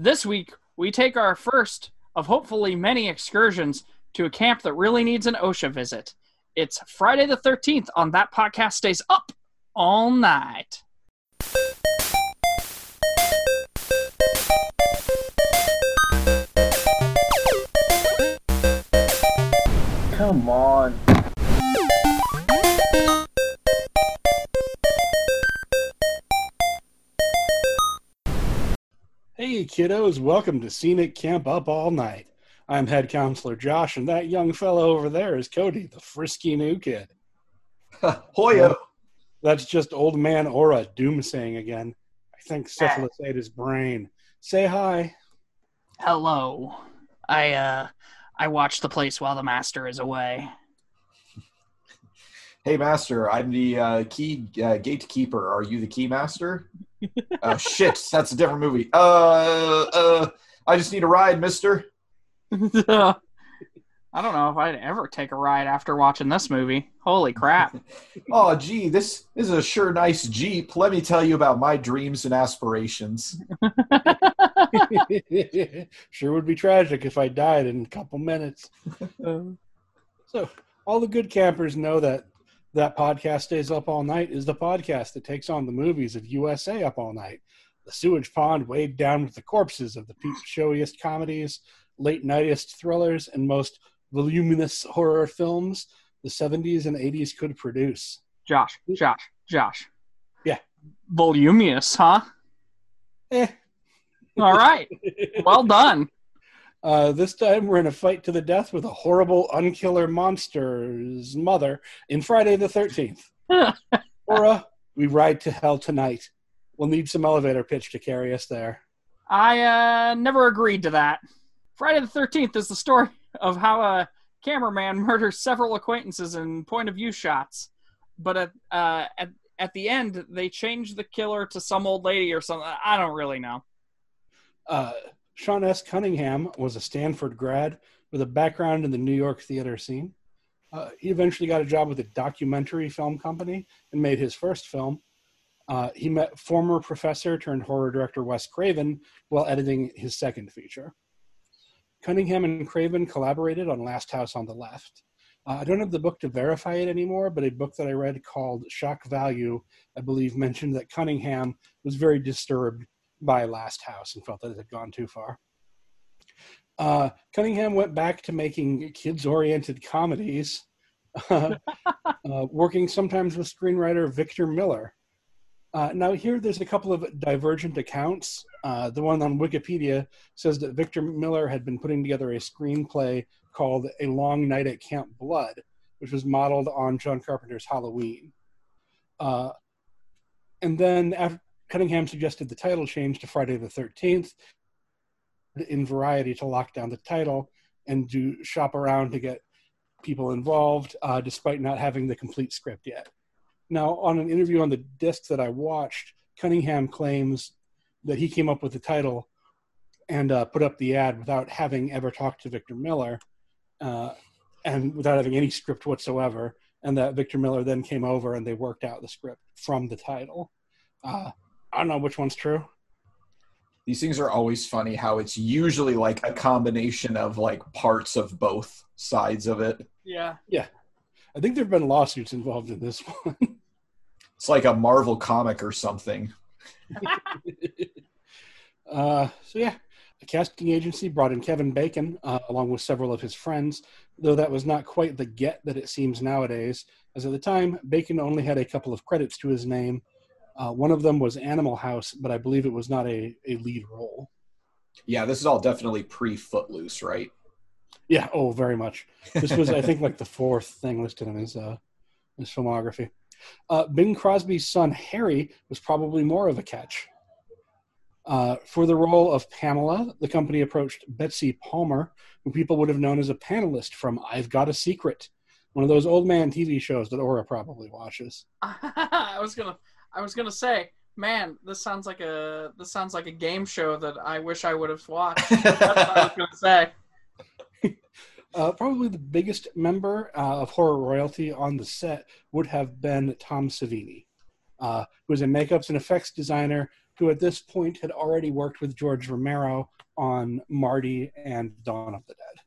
This week, we take our first of hopefully many excursions to a camp that really needs an OSHA visit. It's Friday the 13th on That Podcast Stays Up All Night. Come on. Kiddos, welcome to Scenic Camp Up All Night. I'm head counselor Josh, and that young fellow over there is Cody, the frisky new kid. Hoyo. That's just old man Aura doomsaying again. I think syphilis ate his brain. Say hi. Hello. I uh I watch the place while the master is away. Hey, master. I'm the uh, key uh, gatekeeper. Are you the key master? oh shit, that's a different movie. Uh, uh, I just need a ride, Mister. I don't know if I'd ever take a ride after watching this movie. Holy crap. Oh, gee, this, this is a sure nice Jeep. Let me tell you about my dreams and aspirations. sure would be tragic if I died in a couple minutes. so, all the good campers know that that podcast stays up all night is the podcast that takes on the movies of USA up all night. The sewage pond weighed down with the corpses of the peep showiest comedies, late nightiest thrillers, and most voluminous horror films the 70s and 80s could produce. Josh, Josh, Josh. Yeah. Voluminous, huh? Eh. All right. well done. Uh, this time we're in a fight to the death with a horrible unkiller monster's mother in Friday the 13th. Aura, we ride to hell tonight. We'll need some elevator pitch to carry us there. I uh, never agreed to that. Friday the 13th is the story of how a cameraman murders several acquaintances in point of view shots. But at, uh, at, at the end, they change the killer to some old lady or something. I don't really know. Uh, Sean S. Cunningham was a Stanford grad with a background in the New York theater scene. Uh, he eventually got a job with a documentary film company and made his first film. Uh, he met former professor turned horror director Wes Craven while editing his second feature. Cunningham and Craven collaborated on Last House on the Left. Uh, I don't have the book to verify it anymore, but a book that I read called Shock Value, I believe, mentioned that Cunningham was very disturbed by Last House and felt that it had gone too far. Uh, Cunningham went back to making kids oriented comedies, uh, working sometimes with screenwriter Victor Miller. Uh, now, here there's a couple of divergent accounts. Uh, the one on Wikipedia says that Victor Miller had been putting together a screenplay called A Long Night at Camp Blood, which was modeled on John Carpenter's Halloween. Uh, and then after, Cunningham suggested the title change to Friday the 13th in Variety to lock down the title and do shop around to get people involved, uh, despite not having the complete script yet. Now, on an interview on the disc that I watched, Cunningham claims that he came up with the title and uh, put up the ad without having ever talked to Victor Miller uh, and without having any script whatsoever. And that Victor Miller then came over and they worked out the script from the title. Uh, I don't know which one's true. These things are always funny how it's usually like a combination of like parts of both sides of it. Yeah. Yeah. I think there have been lawsuits involved in this one. it's like a Marvel comic or something. uh, so, yeah, a casting agency brought in Kevin Bacon uh, along with several of his friends, though that was not quite the get that it seems nowadays, as at the time, Bacon only had a couple of credits to his name uh, one of them was Animal House, but I believe it was not a, a lead role. Yeah, this is all definitely pre Footloose, right? Yeah, oh, very much. This was, I think, like the fourth thing listed in his uh, his filmography. Uh, Bing Crosby's son Harry was probably more of a catch. Uh, for the role of Pamela, the company approached Betsy Palmer, who people would have known as a panelist from I've Got a Secret, one of those old man TV shows that Aura probably watches. I was gonna I was gonna say, man, this sounds like a this sounds like a game show that I wish I would have watched. That's what I was gonna say. Uh, probably the biggest member uh, of horror royalty on the set would have been Tom Savini, uh, who was a makeups and effects designer who at this point had already worked with George Romero on Martin and Dawn of the Dead.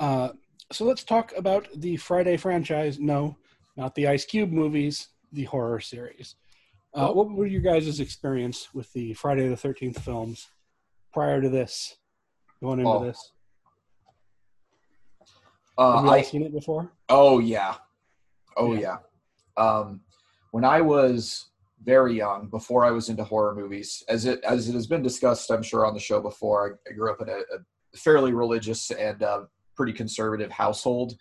Uh, so let's talk about the Friday franchise. No, not the Ice Cube movies, the horror series. Uh, what were your guys' experience with the Friday the 13th films prior to this, going into Oh. this? Uh, Have you I, seen it before? Oh yeah, oh Yeah. yeah. Um, when I was very young, before I was into horror movies, as it as it has been discussed, I'm sure on the show before, I, I grew up in a, a fairly religious and uh, pretty conservative household.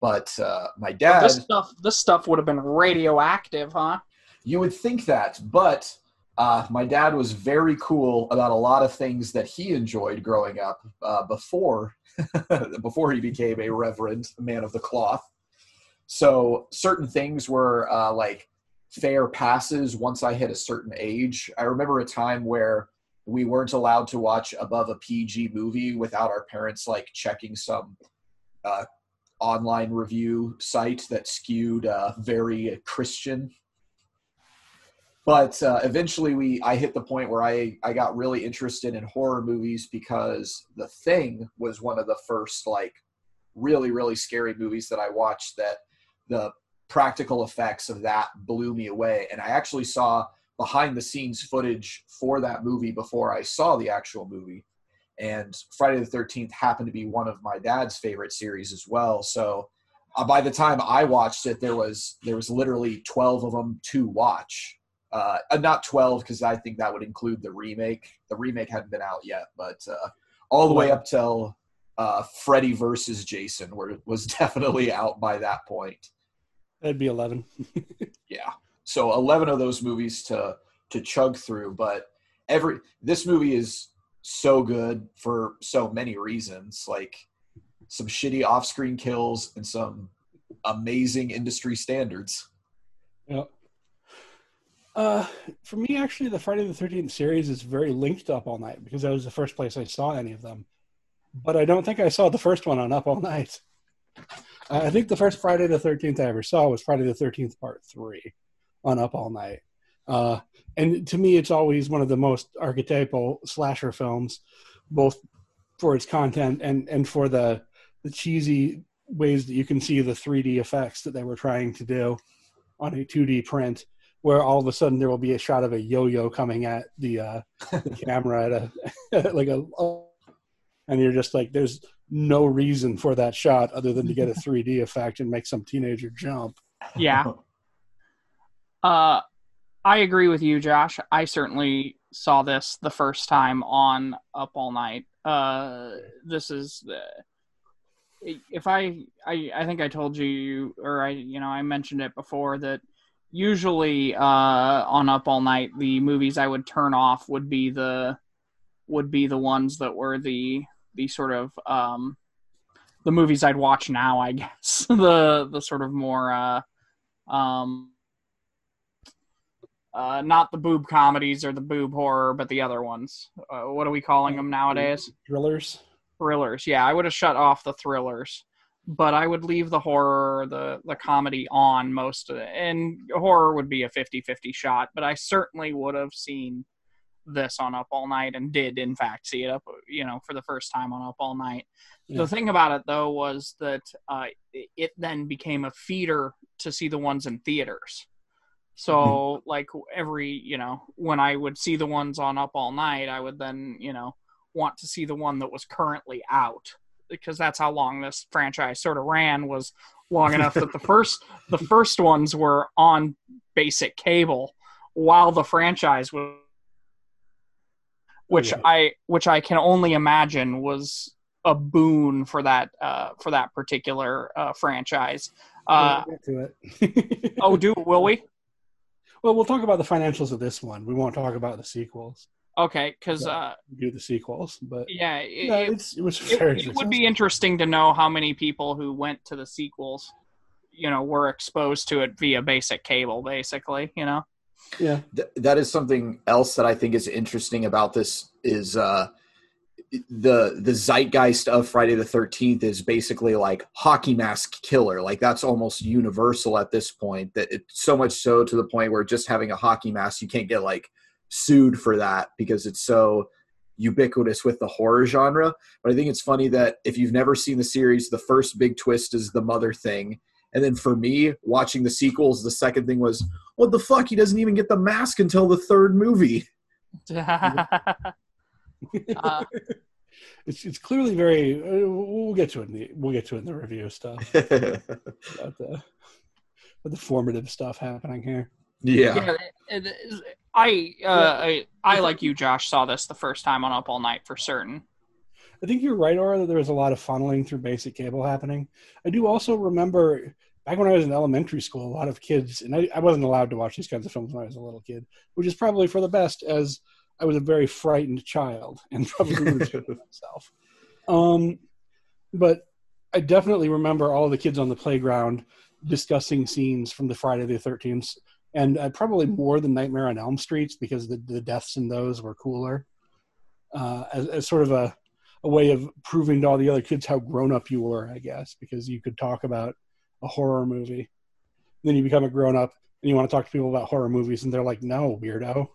But uh, my dad, this stuff this stuff would have been radioactive, huh? you would think that, but uh, my dad was very cool about a lot of things that he enjoyed growing up uh, before before he became a reverend man of the cloth. So certain things were uh, like fair passes once I hit a certain age. I remember a time where we weren't allowed to watch above a PG movie without our parents like checking some uh, online review site that skewed uh, very Christian. But uh, eventually we i hit the point where i i got really interested in horror movies because the thing was one of the first like really really scary movies that i watched that the practical effects of that blew me away. And i actually saw behind the scenes footage for that movie before i saw the actual movie and friday the 13th happened to be one of my dad's favorite series as well so uh, by the time i watched it there was there was literally 12 of them to watch uh, not 12 because I think that would include the remake. The remake hadn't been out yet, but uh, all the way up till uh, Freddy versus Jason were, was definitely out by that point. That'd be 11. Yeah, so 11 of those movies to to chug through, but every this movie is so good for so many reasons, like some shitty off-screen kills and some amazing industry standards. Yeah. Uh, for me, actually, the Friday the Thirteenth series is very linked Up All Night because that was the first place I saw any of them. But I don't think I saw the first one on Up All Night. I think the first Friday the Thirteenth I ever saw was Friday the Thirteenth Part Three on Up All Night. Uh, and to me, it's always one of the most archetypal slasher films, both for its content and and for the the cheesy ways that you can see the 3D effects that they were trying to do on a 2D print where all of a sudden there will be a shot of a yo-yo coming at the, uh, the camera at a like a and you're just like there's no reason for that shot other than to get a 3D effect and make some teenager jump. Yeah. Uh, I agree with you, Josh. I certainly saw this the first time on Up All Night. Uh, this is the if I, I I think I told you or I you know I mentioned it before that usually uh, on Up All Night the movies I would turn off would be the would be the ones that were the the sort of um, the movies I'd watch now I guess the the sort of more uh, um, uh, not the boob comedies or the boob horror, but the other ones. Uh, what are we calling them nowadays? Thrillers. Thrillers. Yeah, I would have shut off the thrillers, but I would leave the horror, the the comedy on most of it. And horror would be a 50-50 shot, but I certainly would have seen this on Up All Night and did in fact see it up, you know, for the first time on Up All Night. Yeah. The thing about it though was that uh, it- it then became a feeder to see the ones in theaters. So like every you know when I would see the ones on Up All Night, I would then you know want to see the one that was currently out because that's how long this franchise sort of ran was long enough that the first the first ones were on basic cable while the franchise was which Yeah. I which I can only imagine was a boon for that uh, for that particular uh, franchise. Uh, We'll get to it. oh, do will we? Well, we'll talk about the financials of this one. We won't talk about the sequels. Okay, because Yeah. uh, do the sequels, but yeah, it, no, it, it's, it was it, very it would be interesting to know how many people who went to the sequels, you know, were exposed to it via basic cable, basically. You know, yeah. Th- that is something else that I think is interesting about this is uh, the the zeitgeist of Friday the Thirteenth is basically like hockey mask killer. Like that's almost universal at this point. That it's so much so to the point where just having a hockey mask, you can't get like sued for that because it's so ubiquitous with the horror genre. But I think it's funny that if you've never seen the series, the first big twist is the mother thing. And then for me, watching the sequels, the second thing was, what the fuck? He doesn't even get the mask until the third movie. Uh, it's it's clearly very. Uh, we'll get to it. In the, we'll get to it in the review stuff. about the, about the formative stuff happening here. yeah. yeah, it- it- I, uh, I, I like you, Josh, saw this the first time on Up All Night for certain. I think you're right, Aura, that there was a lot of funneling through basic cable happening. I do also remember back when I was in elementary school, a lot of kids, and I, I wasn't allowed to watch these kinds of films when I was a little kid, which is probably for the best, as I was a very frightened child and probably have myself. Um, but I definitely remember all the kids on the playground discussing scenes from the Friday the Thirteenth, and uh, probably more than Nightmare on Elm Streets because the, the deaths in those were cooler. Uh, as, as sort of a a way of proving to all the other kids how grown up you were, I guess, because you could talk about a horror movie. Then you become a grown up and you want to talk to people about horror movies, and they're like, "No, weirdo."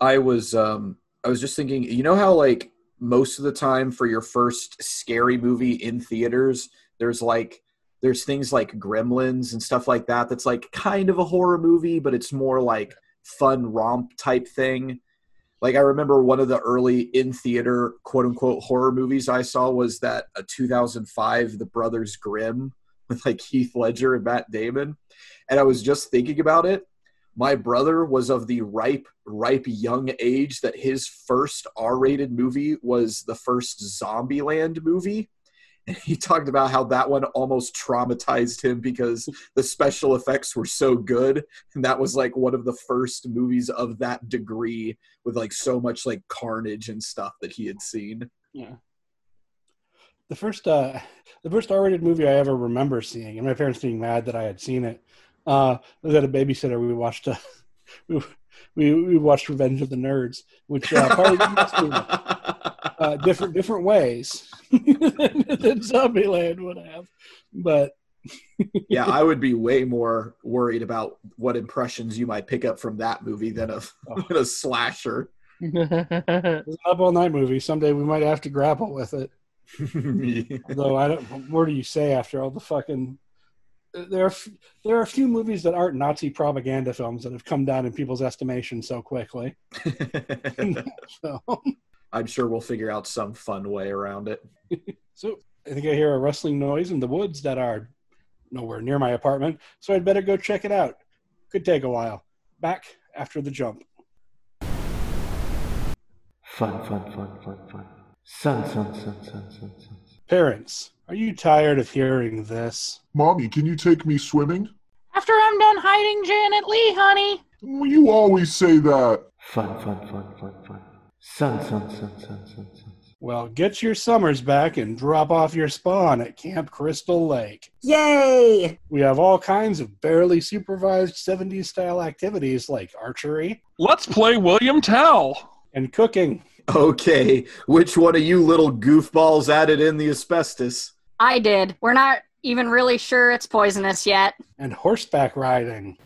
I was um I was just thinking, you know how like most of the time for your first scary movie in theaters, there's like there's things like Gremlins and stuff like that that's like kind of a horror movie, but it's more like fun romp type thing. Like I remember one of the early in theater quote unquote horror movies I saw was that a 2005 The Brothers Grimm with like Heath Ledger and Matt Damon. And I was just thinking about it my brother was of the ripe ripe young age that his first r-rated movie was the first zombieland movie. And he talked about how that one almost traumatized him because the special effects were so good. And that was like one of the first movies of that degree with like so much like carnage and stuff that he had seen. Yeah. The first uh the first R-rated movie I ever remember seeing, and my parents being mad that I had seen it, uh, was at a babysitter. We watched uh, we, we we watched Revenge of the Nerds, which uh, probably uh, different different ways than Zombieland would have, but yeah i would be way more worried about what impressions you might pick up from that movie than a, than a slasher it's up all night movie. Someday we might have to grapple with it. Though I don't. What do you say after all the fucking? There are there are a few movies that aren't Nazi propaganda films that have come down in people's estimation so quickly. So, I'm sure we'll figure out some fun way around it. so I think I hear a rustling noise in the woods that are nowhere near my apartment. So I'd better go check it out. Could take a while. Back after the jump. Fun, fun, fun, fun, fun. Sun, sun, sun, sun, sun, sun. Parents, are you tired of hearing this? Mommy, can you take me swimming? After I'm done hiding Janet Leigh, honey. Well, You always say that. Fun, fun, fun, fun, fun. Sun, sun, sun, sun, sun, sun. Well, get your summers back and drop off your spawn at Camp Crystal Lake. Yay! We have all kinds of barely supervised 70s style activities like archery Let's play William Tell. and cooking. Okay, which one of you little goofballs added in the asbestos? I did. We're not even really sure it's poisonous yet. and horseback riding.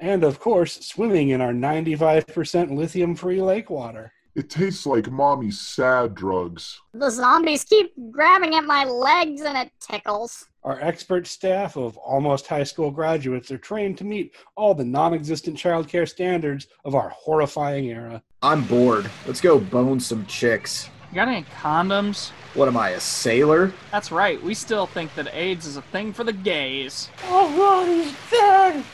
And of course, swimming in our 95% lithium free lake water. It tastes like mommy's sad drugs. The zombies keep grabbing at my legs and it tickles. Our expert staff of almost high school graduates are trained to meet all the non existent childcare standards of our horrifying era. I'm bored. Let's go bone some chicks. You got any condoms? What am I, a sailor? That's right. We still think that AIDS is a thing for the gays. Oh god, he's dead!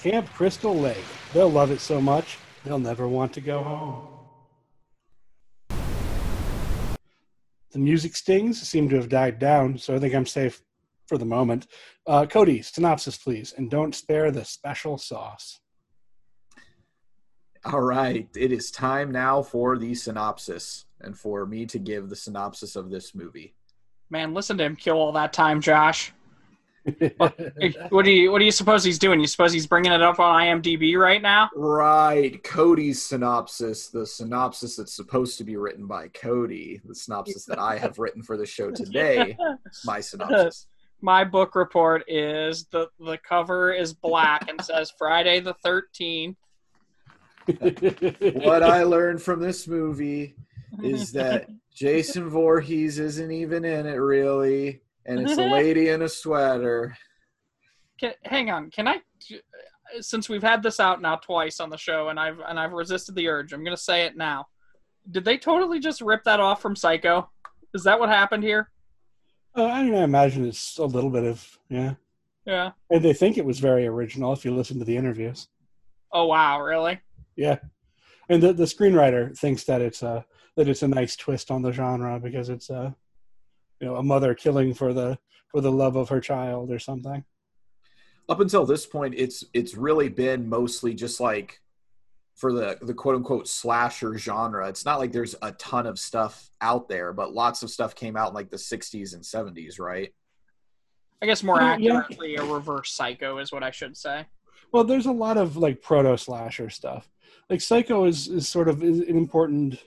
Camp Crystal Lake. They'll love it so much, they'll never want to go home. The music stings seem to have died down, so I think I'm safe for the moment. Uh, Cody, synopsis, please, and don't spare the special sauce. All right, it is time now for the synopsis and for me to give the synopsis of this movie. Man, listen to him kill all that time, Josh. What do you What do you suppose he's doing? You suppose he's bringing it up on IMDb right now? Right, Cody's synopsis, the synopsis that's supposed to be written by Cody, the synopsis that I have written for the show today, my synopsis. My book report is the the cover is black and says Friday the Thirteenth. What I learned from this movie is that Jason Voorhees isn't even in it really, and it's a lady in a sweater. Can, hang on, can I? Since we've had this out now twice on the show, and I've and I've resisted the urge, I'm gonna say it now. Did they totally just rip that off from Psycho? Is that what happened here? Uh, I mean, I imagine it's a little bit of yeah, Yeah. and they think it was very original if you listen to the interviews. Oh wow, really? Yeah, and the the screenwriter thinks that it's a that it's a nice twist on the genre because it's a you know a mother killing for the for the love of her child or something. Up until this point, it's it's really been mostly just like for the the quote unquote slasher genre. It's not like there's a ton of stuff out there, but lots of stuff came out in like the 60s and 70s, right? I guess more Uh, yeah. accurately, a reverse Psycho is what I should say. Well, there's a lot of like proto slasher stuff. Like Psycho is is sort of is an important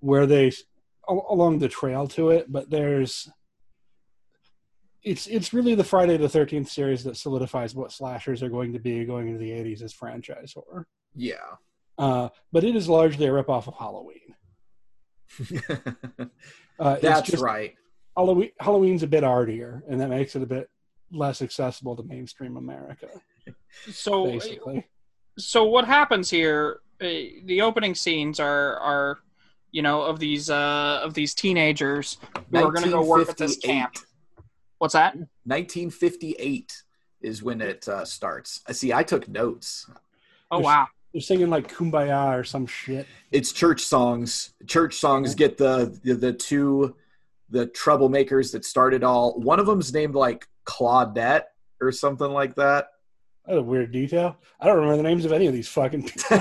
where they al- along the trail to it, but there's it's it's really the Friday the Thirteenth series that solidifies what slashers are going to be going into the '80s as franchise horror. Yeah. Uh, but it is largely a ripoff of Halloween. Uh, That's just- right. Halloween, Halloween's a bit artier, and that makes it a bit less accessible to mainstream America. So, Basically, so what happens here? Uh, the opening scenes are are you know of these uh of these teenagers who are going to go work at this camp. What's that? 1958 is when it uh, starts. I see. I took notes. Oh There's- wow. they're singing like "Kumbaya" or some shit. It's church songs. Church songs get the the, the two the troublemakers that started all. One of them's named like Claudette or something like that. That's a weird detail. I don't remember the names of any of these fucking people.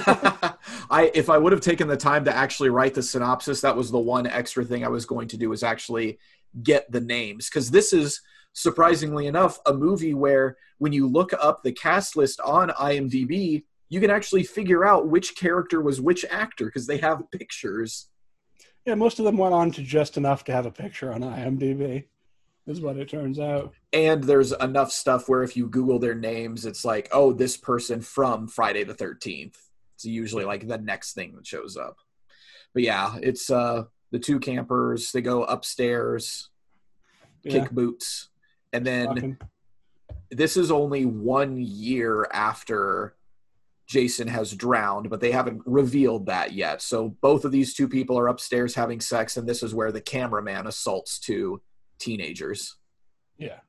I if I would have taken the time to actually write the synopsis, that was the one extra thing I was going to do was actually get the names because this is surprisingly enough a movie where when you look up the cast list on IMDb, you can actually figure out which character was which actor because they have pictures. yeah, most of them went on to just enough to have a picture on IMDb. Is what it turns out. And there's enough stuff where if you Google their names, it's like, oh, this person from Friday the 13th. It's usually like the next thing that shows up. But yeah, it's uh the two campers, they go upstairs, Yeah, kick boots. And then this is only one year after Jason has drowned, but they haven't revealed that yet. So both of these two people are upstairs having sex, and this is where the cameraman assaults two teenagers. yeah.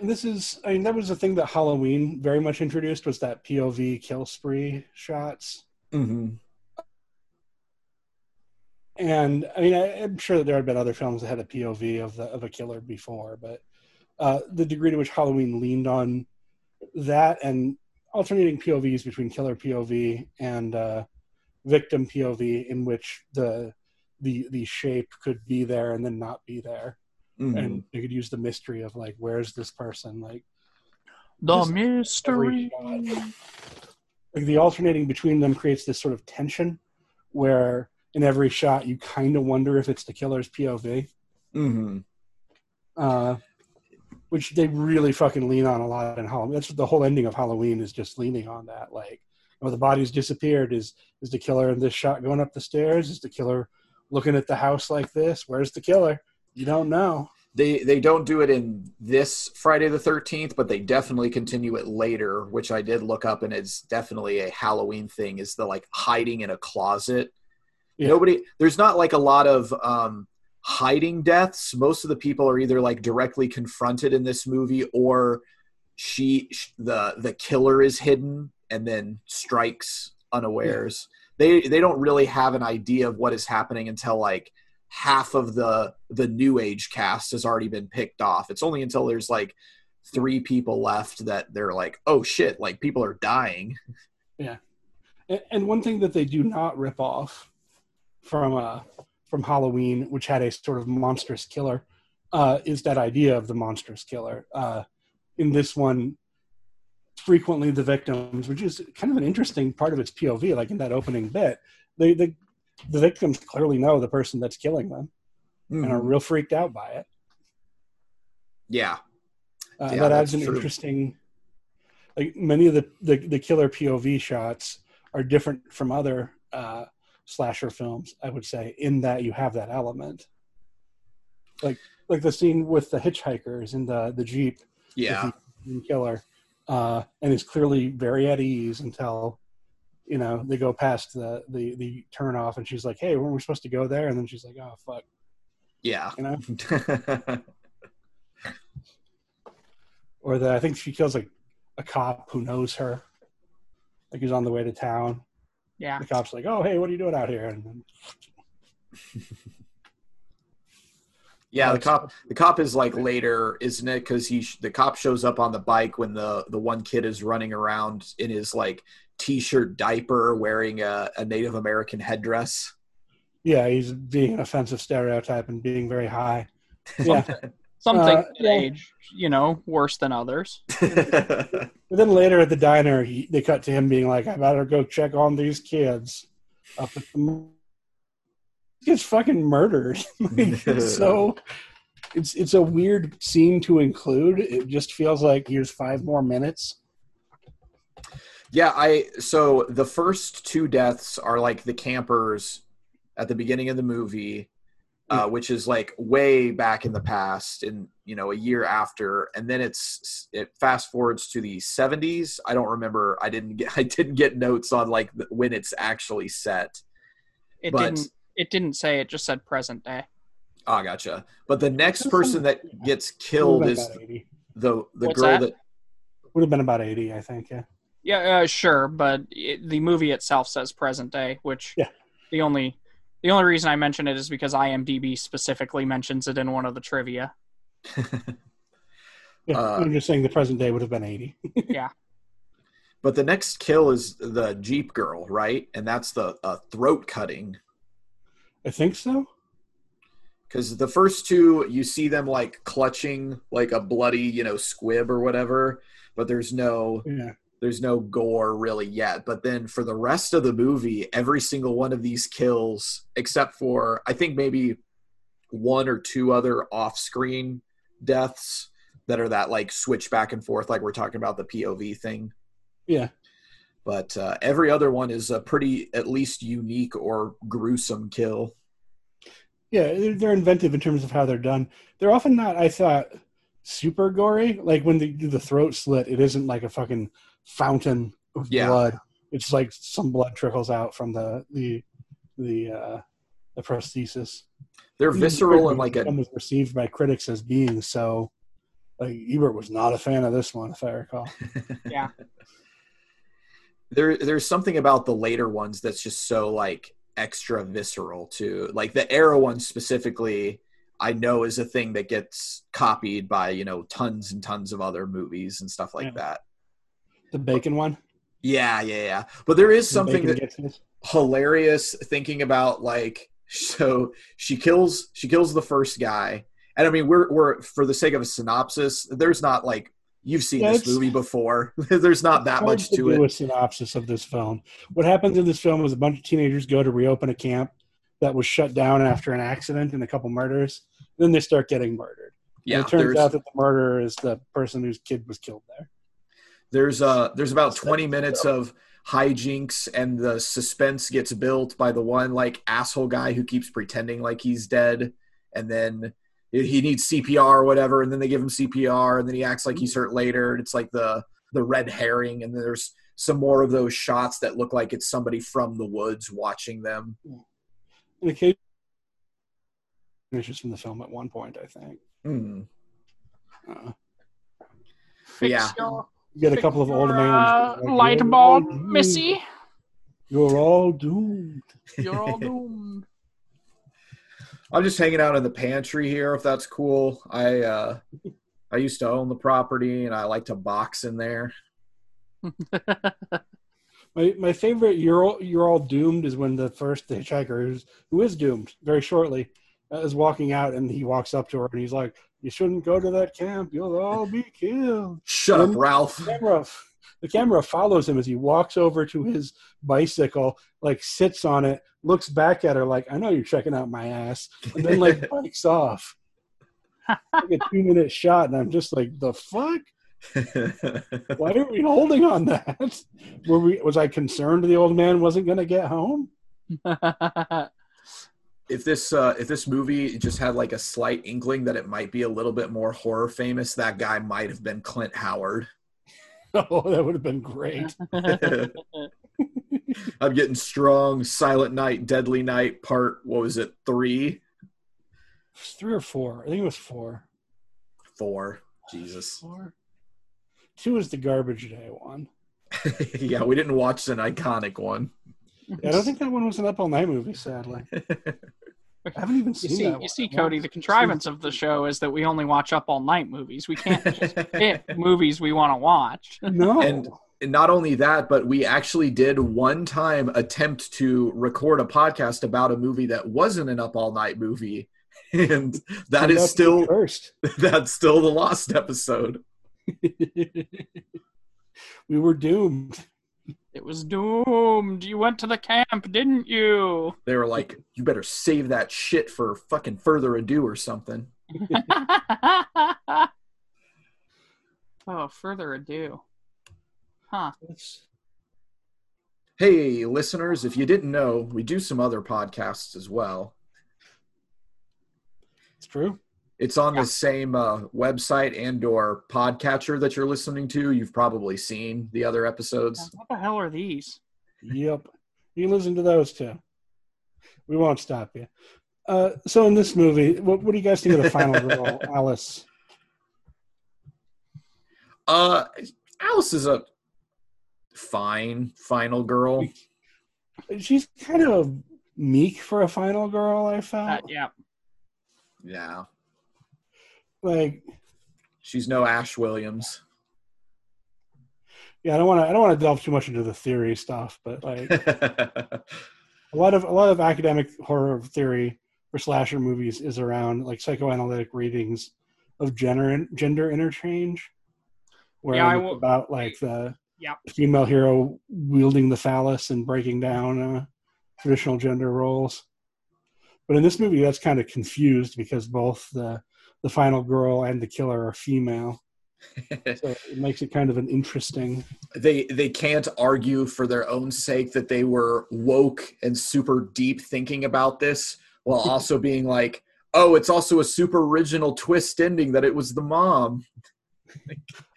And this is, I mean, that was the thing that Halloween very much introduced was that POV kill spree shots. Mm-hmm. And I mean, I, I'm sure that there had been other films that had a POV of the of a killer before, but uh, the degree to which Halloween leaned on that and alternating POVs between killer POV and uh, victim POV, in which the the the shape could be there and then not be there, Mm-hmm. and they could use the mystery of like, where's this person? Like The mystery. like the alternating between them creates this sort of tension where in every shot you kind of wonder if it's the killer's POV, Mm-hmm. uh, which they really fucking lean on a lot in Halloween. That's what the whole ending of Halloween is just leaning on that. Like, oh, the body's disappeared. Is is the killer in this shot going up the stairs? Is the killer looking at the house like this? Where's the killer? You don't know. They they don't do it in this Friday the Thirteenth, but they definitely continue it later, which I did look up, and it's definitely a Halloween thing. Is the like hiding in a closet? Yeah. Nobody. There's not like a lot of um, hiding deaths. Most of the people are either like directly confronted in this movie, or she sh- the the killer is hidden and then strikes unawares. They they don't really have an idea of what is happening until like half of the the new age cast has already been picked off. It's only until there's like three people left that they're like, oh shit, like people are dying. Yeah, and one thing that they do not rip off from uh from Halloween, which had a sort of monstrous killer, uh, is that idea of the monstrous killer. Uh, in this one, frequently the victims, which is kind of an interesting part of its POV, like in that opening bit, they, the the victims clearly know the person that's killing them and are Mhm. real freaked out by it. Yeah. Uh, Yeah, that adds an true. interesting, like many of the, the the killer POV shots are different from other uh, slasher films. I would say in that you have that element, like like the scene with the hitchhikers in the the jeep, Yeah. the killer, uh, and is clearly very at ease until you know they go past the the the turn off, and she's like, "Hey, weren't we supposed to go there?" And then she's like, "Oh fuck," Yeah. you know. or that I think she kills like a cop who knows her. Like he's on the way to town. Yeah. The cop's like, "Oh, hey, what are you doing out here?" And then, Yeah, the cop. The cop is like later, isn't it? Because he, sh- the cop shows up on the bike when the the one kid is running around in his like t-shirt diaper, wearing a, a Native American headdress. yeah, he's being an offensive stereotype and being very high. Yeah, Some Uh, yeah. age, you know, worse than others. but then later at the diner, he, they cut to him being like, "I better go check on these kids." Up at the, he gets fucking murdered. like, it's so it's it's a weird scene to include. It just feels like here's five more minutes. yeah, I. So the first two deaths are like the campers at the beginning of the movie, uh, which is like way back in the past, and you know, a year after, and then it's it fast forwards to the seventies. I don't remember. I didn't get. I didn't get notes on like when it's actually set. It But- didn't. It didn't say. It just said present day. Oh, gotcha. But the next person that gets killed is the the What's girl that? that? Would have been about eighty, I think. Yeah. Yeah, uh, sure, but it, the movie itself says present day, which Yeah. the only the only reason I mention it is because IMDb specifically mentions it in one of the trivia. Yeah, Uh, I'm just saying the present day would have been 80. yeah. But the next kill is the Jeep girl, right? And that's the uh, throat cutting. I think so. Because the first two, you see them like clutching like a bloody, you know, squib or whatever. But there's no Yeah. there's no gore really yet. But then for the rest of the movie, every single one of these kills, except for I think maybe one or two other off-screen deaths that are that like switch back and forth, like we're talking about the POV thing. Yeah. But uh, every other one is a pretty at least unique or gruesome kill. Yeah, they're, they're inventive in terms of how they're done. They're often not, I thought, super gory. Like when they do the throat slit, it isn't like a fucking fountain of Yeah. blood. It's like some blood trickles out from the the the uh, the prosthesis. They're visceral and like It a was received by critics as being so. Like Ebert was not a fan of this one, if I recall. there there's something about the later ones that's just so like extra visceral too. Like the arrow one specifically i know is a thing that gets copied by you know tons and tons of other movies and stuff like Yeah. that. The bacon one. yeah yeah yeah. But there is The something bacon that hilarious thinking about like so she kills she kills the first guy. And i mean we're we're for the sake of a synopsis there's not like you've seen Yeah, this movie before there's not that much to do it a synopsis of this film. What happens in this film is a bunch of teenagers go to reopen a camp that was shut down after an accident and a couple murders. Then they start getting murdered. yeah and it turns out that the murderer is the person whose kid was killed there. There's uh there's about 20 minutes of hijinks and the suspense gets built by the one like asshole guy who keeps pretending like he's dead and then he needs CPR or whatever and then they give him CPR and then he acts like he's hurt later and it's like the the red herring and then there's some more of those shots that look like it's somebody from the woods watching them. And occasionally finishes from the film at one point, I think. Hmm. Uh, Fix Yeah. your, you get a couple of old your, men. uh, like, light bulb. Missy. You're all doomed. You're all doomed. I'm just hanging out in the pantry here if that's cool. I uh I used to own the property and I like to box in there. My my favorite "You're all, you're all doomed" is when the first hitchhiker, who's, who is doomed very shortly, uh, is walking out, and he walks up to her and he's like, "You shouldn't go to that camp. You'll all be killed." Shut up, Um, Ralph. The camera, follows him as he walks over to his bicycle, like sits on it, looks back at her like, "I know you're checking out my ass," and then like bikes off. Like a two minute shot, and I'm just like, "The fuck." Why are we holding on that? Were we? Was I concerned the old man wasn't going to get home? if this uh, if this movie just had like a slight inkling that it might be a little bit more horror famous, that guy might have been Clint Howard. Oh, that would have been great. I'm getting strong. Silent Night, Deadly Night, part what was it? Three, Three or four? I think it was four. four. Jesus. Four. Two is the garbage day one. yeah, we didn't watch an iconic one. Yeah, I don't think that one was an Up All Night movie. Sadly, I haven't even You seen see, that. you one. see, Cody. The contrivance of the show is that we only watch up all night movies. We can't just pick movies we want to watch. No, And- And not only that, but we actually did one time attempt to record a podcast about a movie that wasn't an up all night movie. And that Turned out to is be still first. that's still the lost episode. we were doomed. It was doomed. You went to the camp, didn't you? They were like, you better save that shit for fucking further ado or something. oh, further ado. Huh. Hey, listeners, if you didn't know, we do some other podcasts as well. It's true. It's on the same uh, website and or podcatcher that you're listening to. You've probably seen the other episodes. What the hell are these? Yep. You listen to those too. We won't stop you. Uh, so in this movie, what, what do you guys think of the final girl, Alice? Uh, Alice is a fine final girl. She's kind of meek for a final girl. I Uh, felt yeah. Yeah, like, she's no Ash Williams. yeah, I don't want to. I don't want to delve too much into the theory stuff, but like a lot of a lot of academic horror theory for slasher movies is around like psychoanalytic readings of gender gender interchange, where Yeah, I will- about like the Yep. female hero wielding the phallus and breaking down uh, traditional gender roles. But in this movie, that's kind of confused because both the the final girl and the killer are female, so it makes it kind of an interesting. they they can't argue for their own sake that they were woke and super deep thinking about this while also being like oh it's also a super original twist ending that it was the mom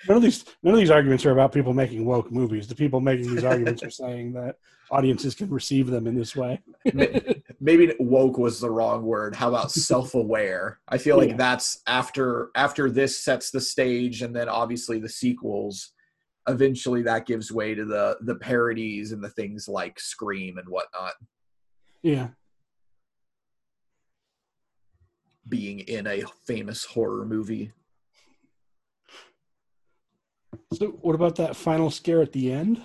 None of these none of these arguments are about people making woke movies. The people making these arguments are saying that audiences can receive them in this way. maybe woke was the wrong word how about self-aware i feel like Yeah. that's after after this sets the stage and then obviously the sequels eventually that gives way to the the parodies and the things like scream and whatnot yeah. being in a famous horror movie So what about that final scare at the end?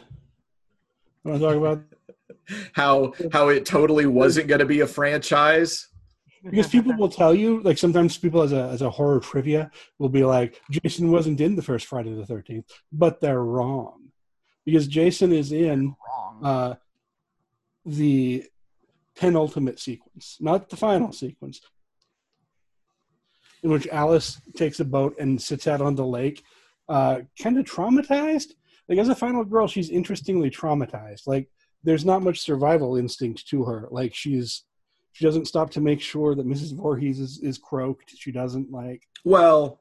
Want to talk about how how it totally wasn't going to be a franchise because people will tell you like sometimes people as a as a horror trivia will be like Jason wasn't in the first Friday the Thirteenth, but they're wrong because Jason is in Wrong. uh, the penultimate sequence, not the final sequence, in which Alice takes a boat and sits out on the lake, uh, kind of traumatized. Like as a final girl, she's interestingly traumatized. Like there's not much survival instinct to her. Like she's she doesn't stop to make sure that Mrs. Voorhees is, is croaked. She doesn't like well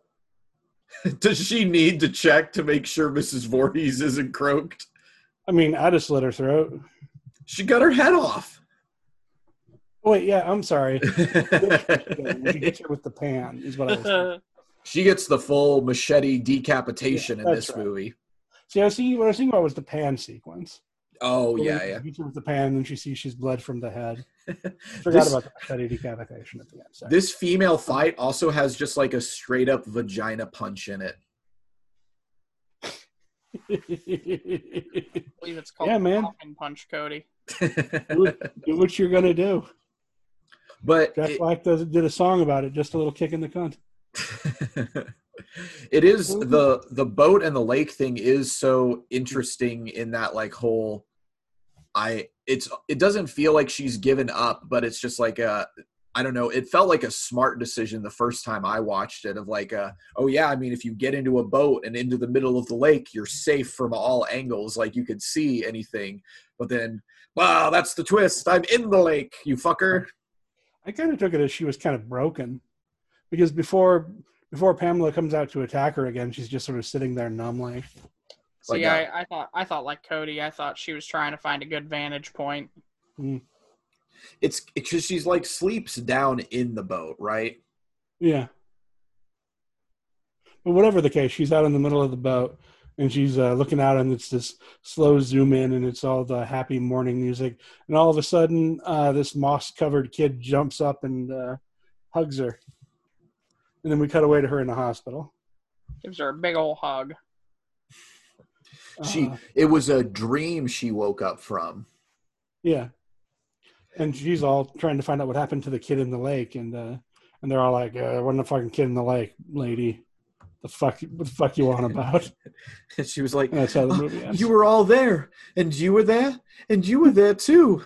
does she need to check to make sure mrs Voorhees isn't croaked I mean, I just have slit her throat. she got her head off Oh, wait, yeah, I'm sorry. she gets her with the pan, is what I was saying. She gets the full machete decapitation Yeah, in this right. movie. See, I was thinking, what I was thinking about was the pan sequence. Oh Where yeah, he yeah. Hits her with the pan, and then she sees she's bled from the head. Forgot This- about the machete decapitation at the end. Sorry. This female fight also has just like a straight up vagina punch in it. I believe it's called Yeah, man. Punch, Cody. do, do what you're gonna do. but Jack it- Black does did a song about it. Just a little kick in the cunt. It is the mm-hmm. the boat and the lake thing is so interesting in that like whole i it's it doesn't feel like she's given up but it's just like a i don't know it felt like a smart decision the first time i watched it of like a, oh yeah i mean if you get into a boat and into the middle of the lake you're safe from all angles like you could see anything but then wow that's the twist i'm in the lake you fucker. I kind of took it as she was kind of broken, because before before Pamela comes out to attack her again, she's just sort of sitting there numbly. See, Like, uh, I, I thought I thought like Cody. I thought she was trying to find a good vantage point. it's because she's like sleeps down in the boat right Yeah. But whatever the case, she's out in the middle of the boat and she's uh, looking out, and it's this slow zoom in, and it's all the happy morning music. And all of a sudden, uh, this moss covered kid jumps up and uh, hugs her. And then we cut away to her in the hospital. Gives her a big old hug. she Uh, it was a dream she woke up from yeah. And she's all trying to find out what happened to the kid in the lake, and uh, and they're all like, uh, "Wasn't a fucking kid in the lake, lady? The fuck? What the fuck you on about?" and she was like And that's how the movie ends. you were all there and you were there and you were there too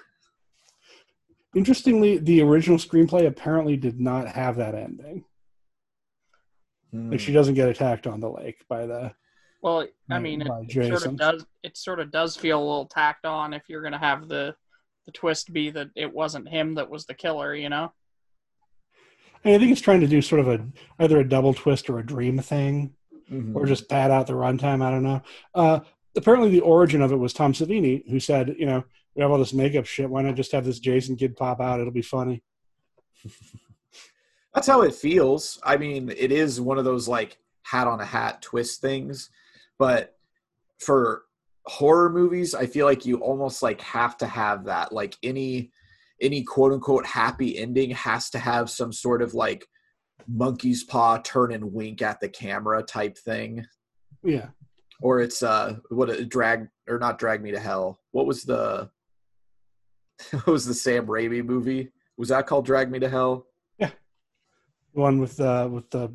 Interestingly, the original screenplay apparently did not have that ending. Like she doesn't get attacked on the lake by the. Well, I mean, it, it sort of does. It sort of does feel a little tacked on if you're gonna have the the twist be that it wasn't him that was the killer. You know? And I think it's trying to do sort of a either a double twist or a dream thing, Mhm. or just pad out the runtime. I don't know. Uh, apparently, the origin of it was Tom Savini, who said, "You know, we have all this makeup shit. Why not just have this Jason kid pop out? It'll be funny." that's how it feels. I mean it is one of those like hat on a hat twist things but for horror movies i feel like you almost like have to have that. Like any any quote unquote happy ending has to have some sort of like monkey's paw turn and wink at the camera type thing. Yeah, or it's uh what a drag or not drag me to hell. What was the what was the sam raimi movie? Was that called drag me to hell one with the with the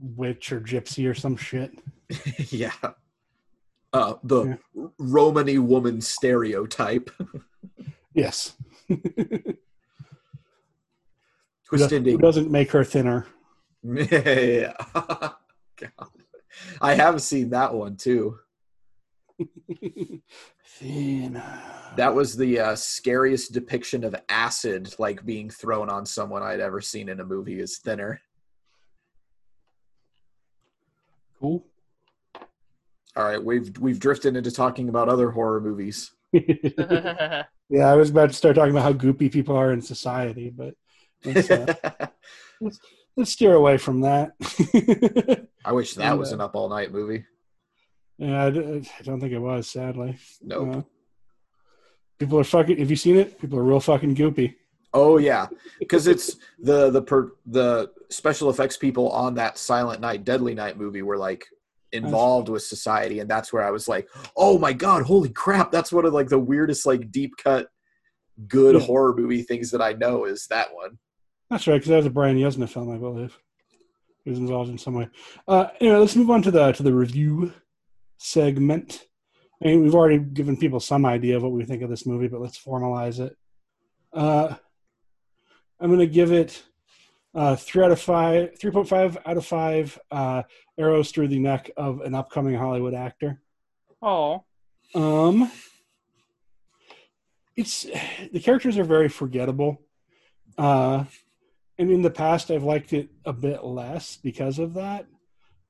witch or gypsy or some shit. yeah uh the Yeah. romany woman stereotype Yes, twist who ending doesn't make her thinner. yeah God. i have seen that one too Thinner. that was the uh, scariest depiction of acid like being thrown on someone i'd ever seen in a movie is thinner Cool. all right we've we've drifted into talking about other horror movies yeah, I was about to start talking about how goopy people are in society, but let's, uh, let's steer away from that. I wish that And, was uh, an up all night movie. Yeah, I, don't think it was, sadly. Nope. Uh, people are fucking. Have you seen it? People are real fucking goopy. oh yeah, because it's the the per, the special effects people on that Silent Night, Deadly Night movie were like involved with society, and that's where I was like, oh my god, holy crap! That's one of like the weirdest like deep cut good Yeah. horror movie things that I know is that one. That's right, because that was a Brian Yuzna film, I believe. He was involved in some way. Uh, anyway, let's move on to the to the review segment. I mean, we've already given people some idea of what we think of this movie, but let's formalize it. Uh, I'm going to give it uh, three out of five, three point five out of five uh, arrows through the neck of an upcoming Hollywood actor. oh, Um, it's the characters are very forgettable. Uh, and in the past, I've liked it a bit less because of that.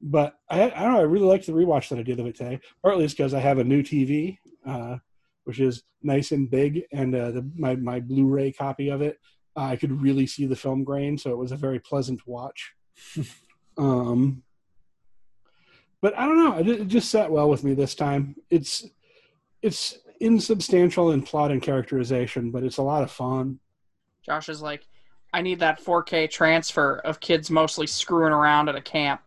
But I, I don't know. I really liked the rewatch that I did of it today. Partly it's because I have a new TV, uh, which is nice and big, and uh, the, my my Blu-ray copy of it, uh, I could really see the film grain, so it was a very pleasant watch. um, but I don't know. It, it just sat well with me this time. It's it's insubstantial in plot and characterization, but it's a lot of fun. Josh is like, I need that 4K transfer of kids mostly screwing around at a camp.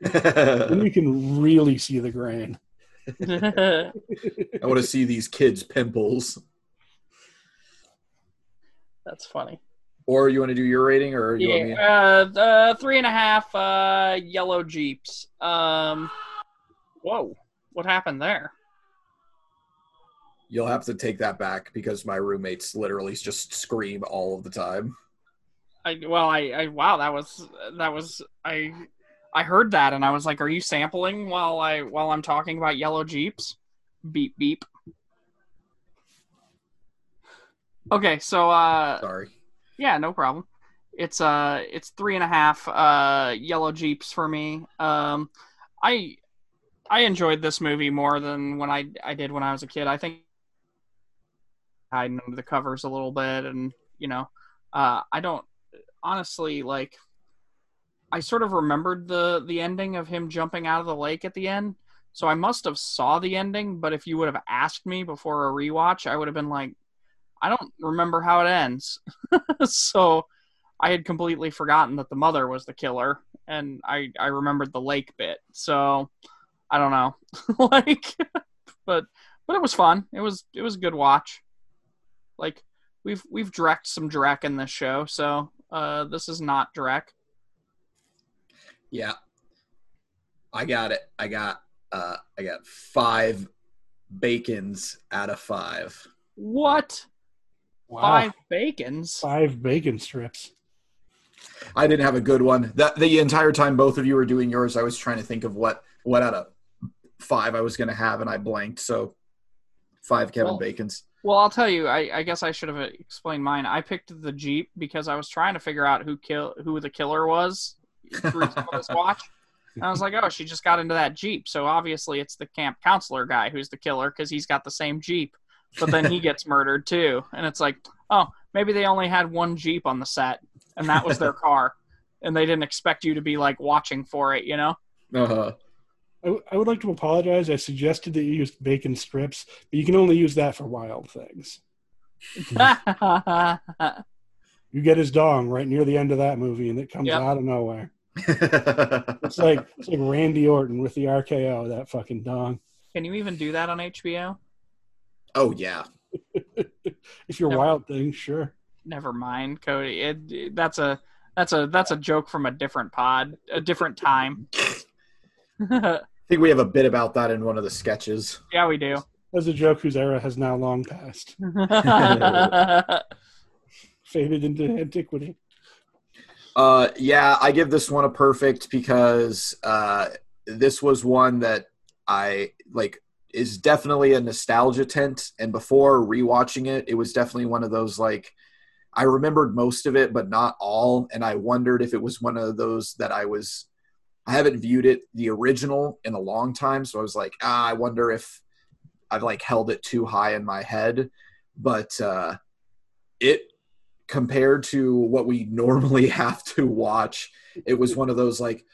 And you can really see the grain. I want to see these kids' pimples. That's funny. Or you want to do your rating, or you want me? Yeah, uh, uh, three and a half uh, yellow jeeps. Um, whoa, what happened there? You'll have to take that back because my roommates literally just scream all of the time. I well, I, I wow, that was that was I I heard that and I was like, are you sampling while I while I'm talking about yellow jeeps? Beep beep. Okay, so uh, Sorry. Yeah, no problem. It's uh it's three and a half uh yellow jeeps for me. Um I I enjoyed this movie more than when I I did when I was a kid. I think hiding under the covers a little bit and you know, uh I don't honestly like I sort of remembered the the ending of him jumping out of the lake at the end. So I must have saw the ending, but if you would have asked me before a rewatch, I would have been like I don't remember how it ends. so I had completely forgotten that the mother was the killer and I I remembered the lake bit. So I don't know. like but but it was fun. It was it was a good watch. Like we've we've direct some Drek in this show, so uh this is not Drek. Yeah. I got it. I got uh I got five bacons out of five. What? Wow. Five bacons? Five bacon strips. I didn't have a good one. That the entire time both of you were doing yours, I was trying to think of what what out of five I was gonna have and I blanked. So five Kevin Well- Bacons. Well, I'll tell you. I, I guess I should have explained mine. I picked the Jeep because I was trying to figure out who kill who the killer was through this watch. And I was like, oh, she just got into that Jeep, so obviously it's the camp counselor guy who's the killer because he's got the same Jeep. But then he gets murdered too, and it's like, oh, maybe they only had one Jeep on the set, and that was their car, and they didn't expect you to be like watching for it, you know? Uh-huh. I, w- I would like to apologize. I suggested that you use bacon strips, but you can only use that for wild things. You get his dong right near the end of that movie, and it comes Yep. out of nowhere. It's like it's like Randy Orton with the RKO. That fucking dong. Can you even do that on HBO? oh yeah. If you're Never- wild things, sure. Never mind, Cody. It, it- that's a that's a that's a joke from a different pod, a different time. I think we have a bit about that in one of the sketches. yeah, we do. That's a joke whose era has now long passed, faded into antiquity. Uh, yeah, I give this one a perfect because uh, this was one that I like is definitely a nostalgia tent. And before rewatching it, it was definitely one of those like I remembered most of it, but not all. And I wondered if it was one of those that I was I haven't viewed it the original in a long time, so I was like, ah, I wonder if I've like held it too high in my head. But uh, it compared to what we normally have to watch it was one of those like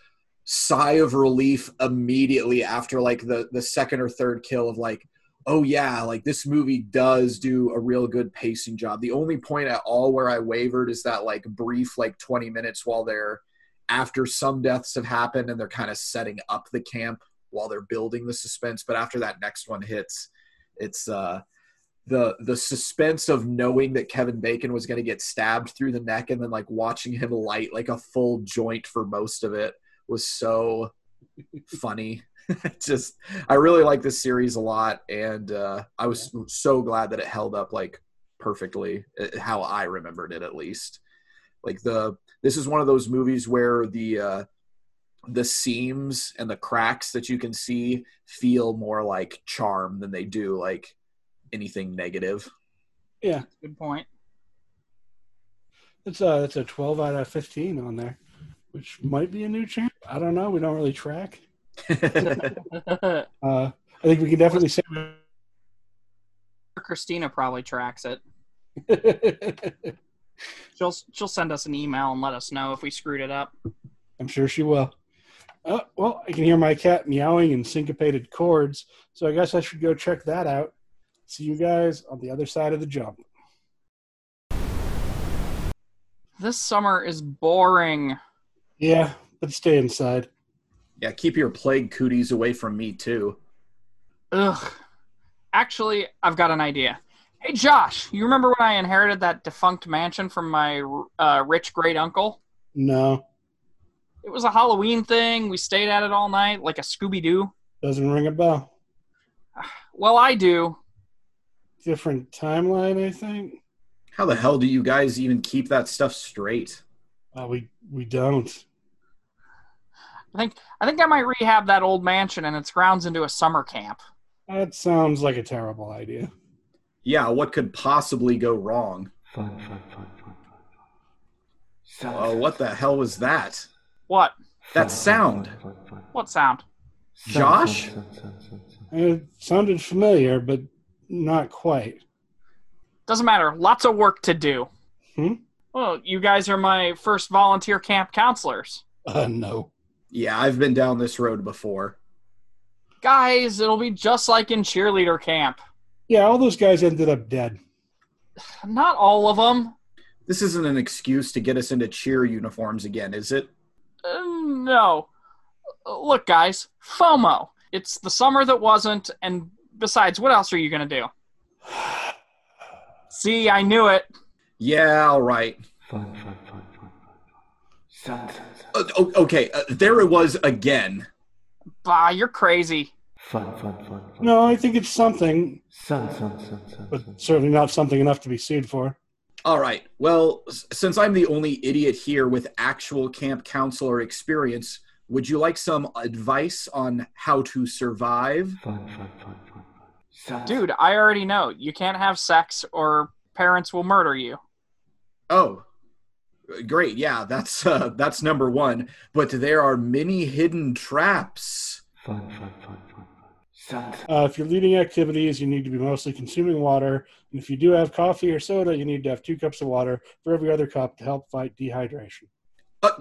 sigh of relief immediately after like the the second or third kill of like oh yeah like this movie does do a real good pacing job. The only point at all where i wavered is that like brief like 20 minutes while they're after some deaths have happened and they're kind of setting up the camp while they're building the suspense but after that next one hits it's uh the the suspense of knowing that Kevin Bacon was going to get stabbed through the neck and then like watching him light like a full joint for most of it was so funny. Just I really like this series a lot and uh I was so glad that it held up like perfectly uh, how I remembered it at least. Like the this is one of those movies where the uh the seams and the cracks that you can see feel more like charm than they do like anything negative. Yeah, Good point. it's a it's a 12 out of 15 on there, which might be a new champ. I don't know. We don't really track. Uh, I think we can definitely say. Christina probably tracks it. She'll she'll send us an email and let us know if we screwed it up. I'm sure she will. Uh, well, I can hear my cat meowing in syncopated chords, so I guess I should go check that out. See you guys on the other side of the jump. This summer is boring. Yeah, but stay inside. yeah, keep your plague cooties away from me too. Ugh. Actually, I've got an idea. Hey, Josh, you remember when I inherited that defunct mansion from my uh, rich great uncle? No, It was a Halloween thing. We stayed at it all night, like a Scooby Doo. doesn't ring a bell. Well, I do. Different timeline, I think. How the hell do you guys even keep that stuff straight? Uh, we we don't. I think I think I might rehab that old mansion and its grounds into a summer camp. That sounds like a terrible idea. Yeah, what could possibly go wrong? Fun, fun, fun, fun, fun. Sun, Oh, what the hell was that? What? That sound. What sound? Josh? It sounded familiar, but not quite. Doesn't matter. Lots of work to do. Hmm? Well, you guys are my first volunteer camp counselors. Uh, no. Yeah, I've been down this road before. Guys, it'll be just like in cheerleader camp. Yeah, all those guys ended up dead. Not all of them. This isn't an excuse to get us into cheer uniforms again, is it? Uh, no. Uh, Look, guys, FOMO. It's the summer that wasn't, and besides, what else are you going to do? See, I knew it. Yeah, all right. Fun, fun, fun, fun, fun, fun. Sun, sun, sun. Uh, okay, uh, there it was again. Bah, you're crazy. Fun, fun, fun, fun. No, I think it's something, Sun, sun, sun, sun, but sun. certainly not something enough to be sued for. All right. Well, s- since I'm the only idiot here with actual camp counselor experience, would you like some advice on how to survive? Fun, fun, fun, Dude, I already know. You can't have sex or parents will murder you. Oh, great. Yeah, that's uh, that's number one. But there are many hidden traps. Fun, fun, fun, fun, fun. Sun, sun. Uh, if you're leading activities, you need to be mostly consuming water. And if you do have coffee or soda, you need to have two cups of water for every other cup to help fight dehydration. Uh,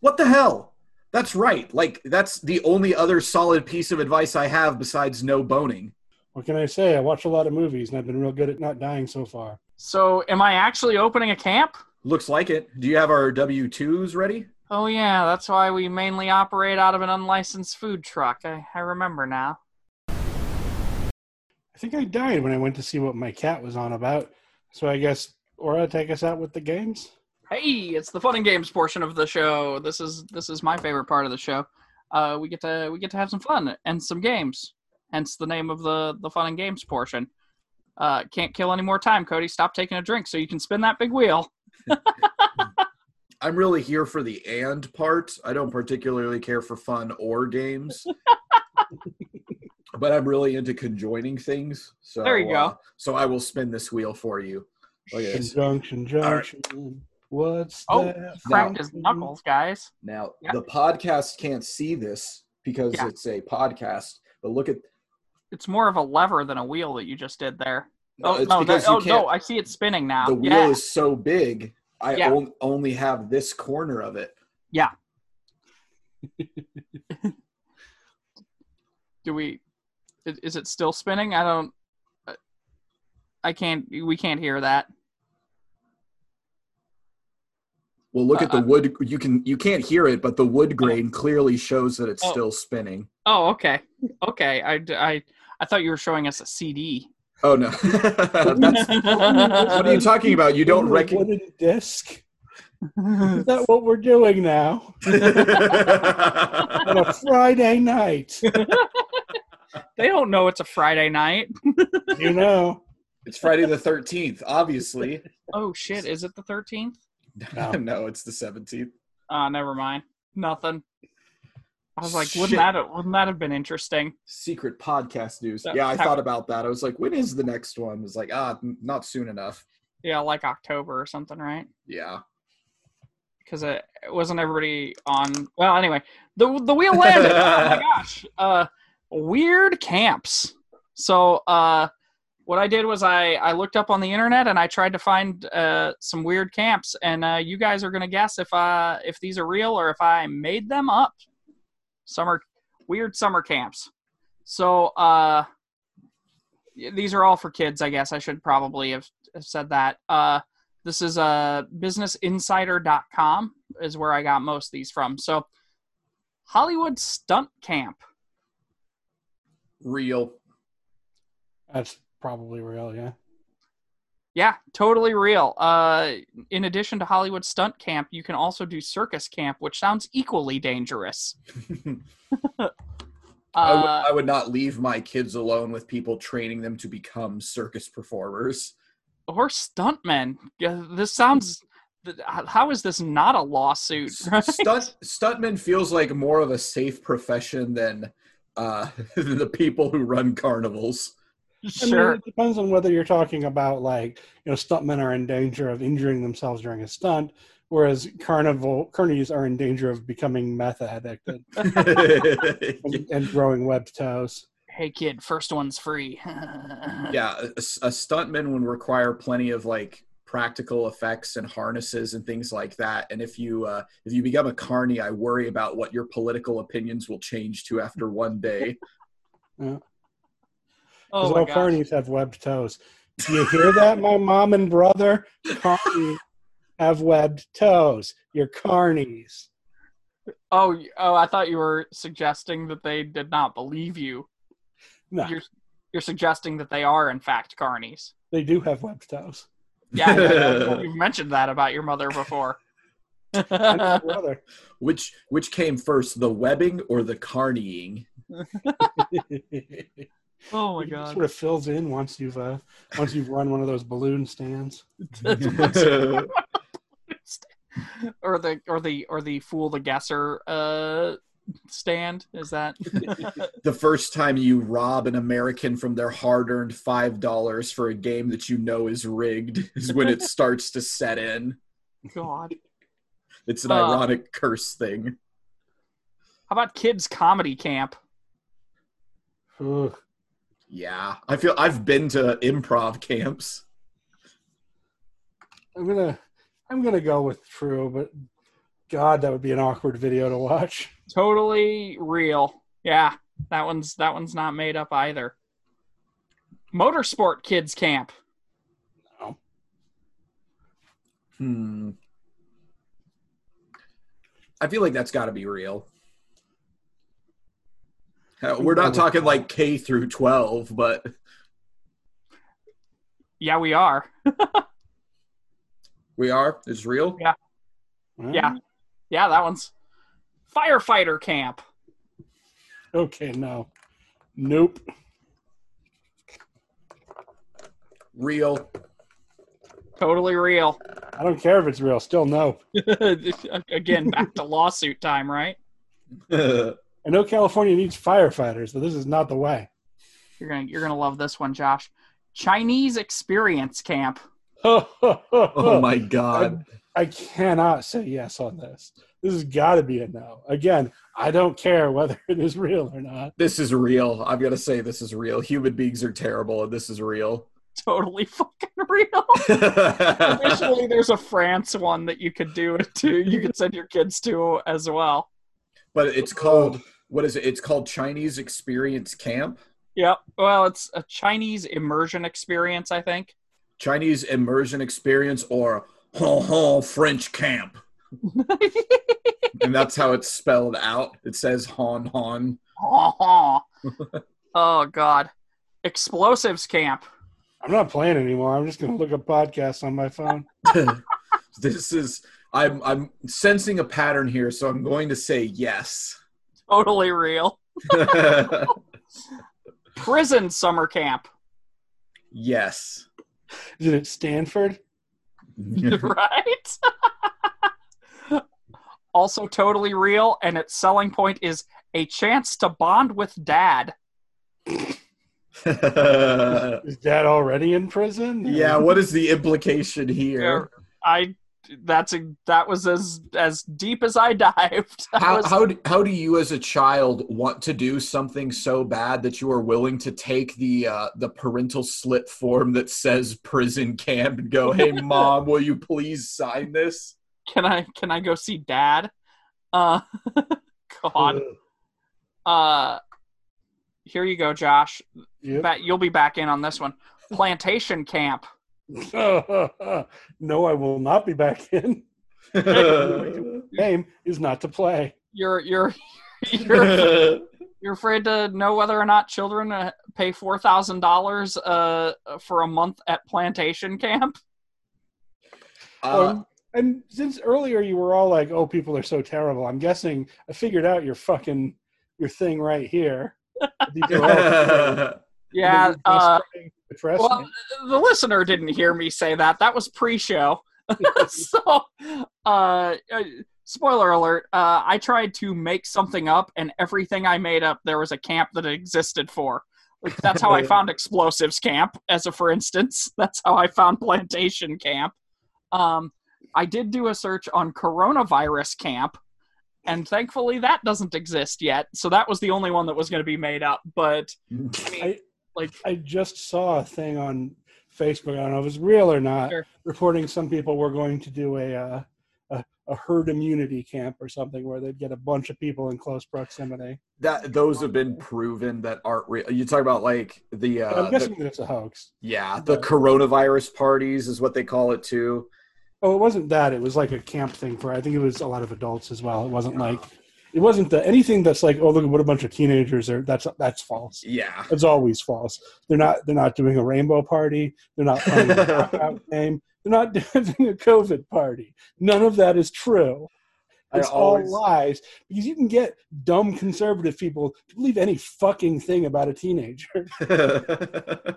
what the hell? That's right. Like that's the only other solid piece of advice I have besides no boning. What can I say? I watch a lot of movies and I've been real good at not dying so far. So, am I actually opening a camp? Looks like it. Do you have our W twos ready? Oh, yeah, that's why we mainly operate out of an unlicensed food truck. I, I remember now. I think I died when I went to see what my cat was on about. So I guess Aura take us out with the games. Hey, it's the fun and games portion of the show. This is this is my favorite part of the show. Uh, we get to we get to have some fun and some games. Hence the name of the the fun and games portion. Uh, can't kill any more time, Cody. Stop taking a drink so you can spin that big wheel. I'm really here for the and part. I don't particularly care for fun or games. but I'm really into conjoining things. So There you go. uh, so I will spin this wheel for you. Look. Conjunction, right. junction. What's Oh, that? cracked his knuckles, guys. Now Yeah. the podcast can't see this because Yeah. it's a podcast, but look at It's more of a lever than a wheel that you just did there. no, oh it's no! That, oh no! I see it spinning now. the wheel yeah. is so big. I Yeah. on- only have this corner of it. Yeah. Do we? Is, is it still spinning? I don't. I can't. We can't hear that. Well, look at Uh, the wood. You can you can't hear it, but the wood grain clearly shows that it's Oh. still spinning. Oh, okay. Okay. I, I, I thought you were showing us a CD. Oh no, That's, what are you talking about? You don't Ooh, recognize. wooden disc. Is that what we're doing now on a Friday night? they don't know it's a Friday night. You know, it's Friday the thirteenth, obviously. Oh shit! Is it the thirteenth? No. no, it's the seventeenth. Oh, never mind. Nothing. I was like, Shit. wouldn't that have, wouldn't that have been interesting? Secret podcast news. So- Yeah, I thought about that. I was like, when is the next one? I was like, ah, not soon enough. Yeah, like October or something, right? Yeah. Because it, it wasn't everybody on. Well, anyway, the the wheel landed. oh my gosh! Uh, weird camps. So, uh, what I did was I I looked up on the internet and I tried to find uh some weird camps, and uh, you guys are gonna guess if uh if these are real or if I made them up. Summer weird summer camps. So, uh, these are all for kids. I guess I should probably have, have said that. Uh, this is a uh, businessinsider.com is where I got most of these from. So, Hollywood Stunt Camp. Real. That's probably real, yeah. Yeah, totally real. Uh, in addition to Hollywood stunt camp, you can also do circus camp, which sounds equally dangerous. I, would, Uh, I would not leave my kids alone with people training them to become circus performers. or stuntmen. This sounds. How is this not a lawsuit? right? Stunt stuntman feels like more of a safe profession than uh, the people who run carnivals. I mean, Sure. it depends on whether you're talking about like you know stuntmen are in danger of injuring themselves during a stunt, whereas carnival carnies are in danger of becoming meth addicted and, and growing webbed toes. Hey kid, first one's free. yeah, a, a stuntman would require plenty of like practical effects and harnesses and things like that. And if you uh, if you become a carny, I worry about what your political opinions will change to after one day. Oh Oh because my all gosh. carnies have webbed toes. Do you hear that, my mom and brother? Carnies have webbed toes. You're carnies. Oh, oh, I thought you were suggesting that they did not believe you. No, You're you're suggesting that they are in fact carnies. they do have webbed toes. Yeah, yeah, you've mentioned that about your mother before. Brother. Which which came first, the webbing or the carnying? Oh my It god. sort of fills in once you've uh, once you've run one of those balloon stands. or the or the or the fool the guesser uh stand is that the first time you rob an American from their hard-earned five dollars for a game that you know is rigged is when it starts to set in. god It's an Uh. ironic curse thing. how about kids comedy camp Ugh. Yeah, I feel I've been to improv camps. I'm gonna I'm gonna go with true, but God, that would be an awkward video to watch. totally real yeah that one's that one's not made up either motorsport kids camp Hmm. I feel like that's got to be real. Uh, We're not talking like K through 12, but yeah we are we are. It's real. Yeah. yeah yeah that one's firefighter camp Okay, no. Nope. Real. totally real I don't care if it's real. Still no. again back to lawsuit time right I know California needs firefighters, but this is not the way. you're gonna you're gonna love this one josh chinese experience camp oh oh my god. I cannot say yes on this. This has got to be a no. Again, I don't care whether it is real or not. This is real. I've got to say this is real. Human beings are terrible and this is real. totally fucking real Additionally, there's a France one that you could do it to. You could send your kids to as well. but it's called what is it? It's called Chinese Experience Camp. Yep. Well, it's a Chinese immersion experience, I think. Chinese immersion experience or ho ho French camp. and that's how it's spelled out. It says hon hon. oh God. Explosives camp. I'm not playing anymore. I'm just going to look up podcasts on my phone. this is I'm I'm sensing a pattern here, so I'm going to say yes. Totally real. Prison summer camp. yes. Is it at Stanford? right? also totally real, and its selling point is a chance to bond with dad. Is Dad already in prison? yeah, what is the implication here? I that's a, that was as as deep as I dived. That How was- how do, how do you as a child want to do something so bad that you are willing to take the uh, the parental slip form that says prison camp and go, "Hey mom, will you please sign this?" can I can I go see dad? Uh God. Uh here you go, Josh. Yep. Bet you'll be back in on this one. Plantation camp. no, I will not be back in. Game is not to play. You're you're you're You're afraid to know whether or not children uh, pay four thousand dollars uh for a month at plantation camp. Uh, Um, and since earlier you were all like, "Oh, people are so terrible," I'm guessing I figured out your fucking your thing right here. These are all terrible. Yeah. And then you're Uh, starting to depress well, the listener didn't hear me say that. That was pre-show. so, uh, uh, spoiler alert. Uh, I tried to make something up, and everything I made up, there was a camp that it existed for. Like, that's how I found explosives camp, as a for instance. That's how I found plantation camp. Um, I did do a search on coronavirus camp, and thankfully that doesn't exist yet. So that was the only one that was going to be made up. But I mean, I- like, I just saw a thing on Facebook. I don't know if it's real or not. Sure. Reporting some people were going to do a, uh, a a herd immunity camp or something where they'd get a bunch of people in close proximity. that those have been proven that aren't real. You talk about like the uh, I'm the- guessing that it's a hoax. yeah the coronavirus parties is what they call it too. Oh, it wasn't that. It was like a camp thing for. I think it was a lot of adults as well. It wasn't like. It wasn't the anything that's like, oh look at what a bunch of teenagers are. That's that's false. Yeah. It's always false. They're not. They're not doing a rainbow party. They're not playing a knockout game. They're not doing a COVID party. None of that is true. It's always- all lies because you can get dumb conservative people to believe any fucking thing about a teenager.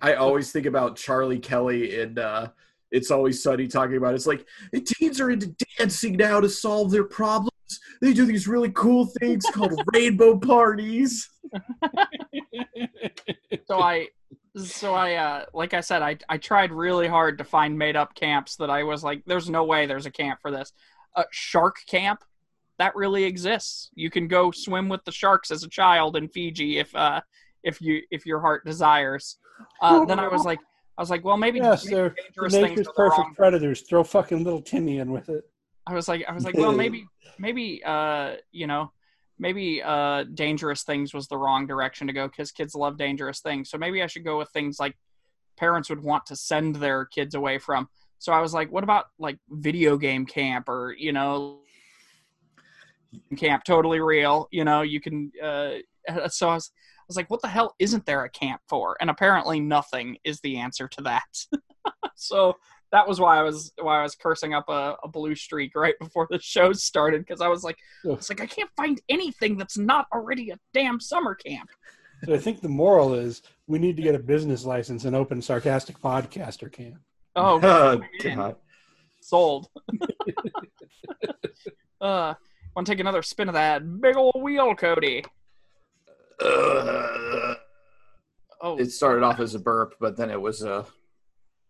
I always think about Charlie Kelly and uh, It's Always Sunny talking about it's like teens are into dancing now to solve their problems. They do these really cool things called rainbow parties. so I so I uh like I said I I tried really hard to find made up camps that I was like there's no way there's a camp for this. Uh, shark camp that really exists. You can go swim with the sharks as a child in Fiji if uh if you if your heart desires. Uh, then I was like I was like well maybe, yes, maybe they're dangerous things nature's perfect predators. Throw fucking little Timmy in with it. I was like, I was like, well, maybe, maybe, uh, you know, maybe uh, dangerous things was the wrong direction to go because kids love dangerous things. So maybe I should go with things like parents would want to send their kids away from. So I was like, what about like video game camp or you know, camp totally real? You know, you can. Uh, so I was, I was like, what the hell isn't there a camp for? And apparently, nothing is the answer to that. so that was why I was why I was cursing up a, a blue streak right before the show started because I was like, it's like I can't find anything that's not already a damn summer camp. So I think the moral is we need to get a business license and open sarcastic podcaster camp. Oh, Oh. God. sold. uh, want to take another spin of that big old wheel, Cody? Ugh. Oh, It started off as a burp, but then it was a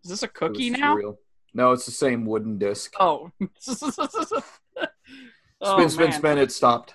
is this a cookie now? surreal. No, it's the same wooden disc. Oh. oh spin, spin, man. spin. It stopped.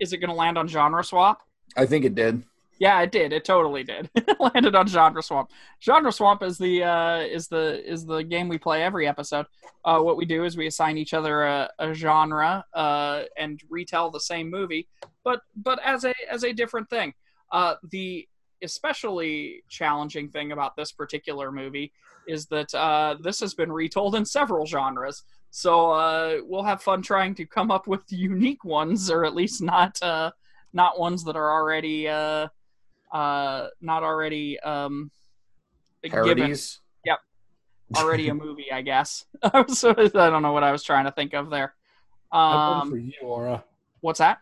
Is it going to land on genre swap? I think it did. Yeah, it did. It totally did. it landed on Genre Swamp. Genre Swamp is the uh, is the is the game we play every episode. Uh, what we do is we assign each other a, a genre uh, and retell the same movie, but but as a as a different thing. Uh, the especially challenging thing about this particular movie is that uh, this has been retold in several genres. So uh, we'll have fun trying to come up with unique ones, or at least not uh, not ones that are already uh, uh, not already um, given Yep, already a movie, I guess. so I don't know what I was trying to think of there. I have one for Um, you, Aura. what's that?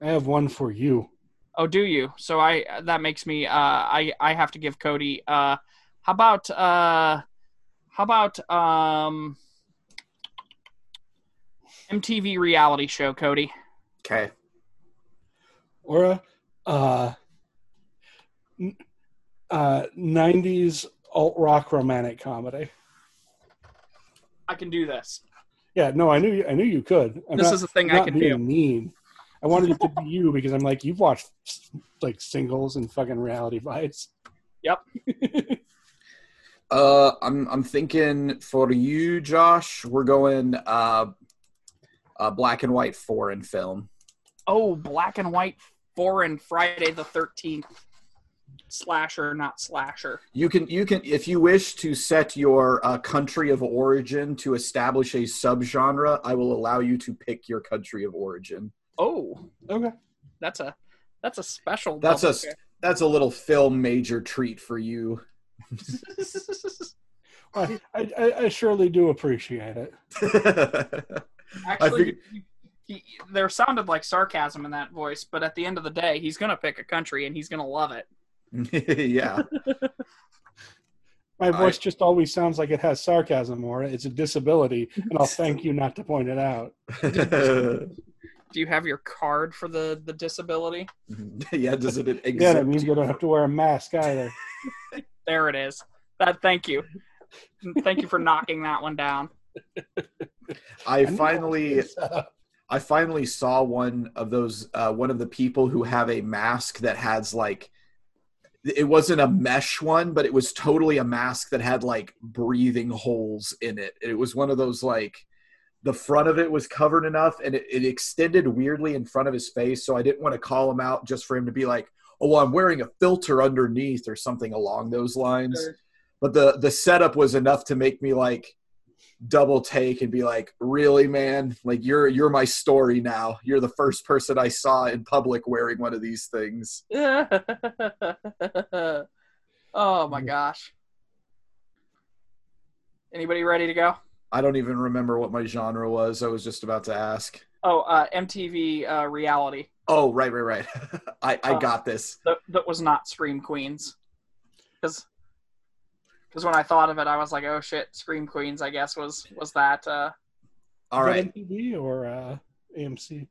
I have one for you. Oh, do you? So I that makes me uh I I have to give Cody uh how about uh how about um MTV reality show Cody? Okay. Or uh, n- uh, 90s alt rock romantic comedy. I can do this. Yeah, no, I knew you, I knew you could. I'm This not- is a thing I'm I not can do. Mean. I wanted it to be you because I'm like you've watched like singles and fucking reality bites. Yep. Uh, I'm I'm thinking for you, Josh. We're going uh, uh, black and white foreign film. Oh, black and white foreign Friday the 13th slasher not slasher. You can you can if you wish to set your uh, country of origin to establish a subgenre. I will allow you to pick your country of origin. Oh, Okay. that's a That's a special. That's a double that's a little film major treat for you. Kick. I, I, I- I surely do appreciate it. Actually, figured- he, he, there sounded like sarcasm in that voice, but at the end of the day, he's gonna pick a country and he's gonna love it. yeah. My I- voice just always sounds like it has sarcasm or it's a disability, and I'll thank you not to point it out. Do you have your card for the the disability? yeah, does it Yeah, exist? that means you don't have to wear a mask either. There it is. That. Thank you. Thank you for knocking that one down. I finally I finally saw one of those uh, one of the people who have a mask that has like it wasn't a mesh one, but it was totally a mask that had like breathing holes in it. It was one of those like the front of it was covered enough and it, it extended weirdly in front of his face. So I didn't want to call him out just for him to be like, oh, well, I'm wearing a filter underneath or something along those lines. Sure. But the the setup was enough to make me like double take and be like, really, man? Like you're you're my story now. You're the first person I saw in public wearing one of these things. oh my gosh. Anybody ready to go? I don't even remember what my genre was. I was just about to ask. Oh, uh, MTV uh, reality. Oh, right, right, right. I, I Uh, got this. That, that was not Scream Queens. Because because when I thought of it, I was like, oh shit, Scream Queens, I guess, was was that. Uh, All Is that right. MTV or uh, AMC?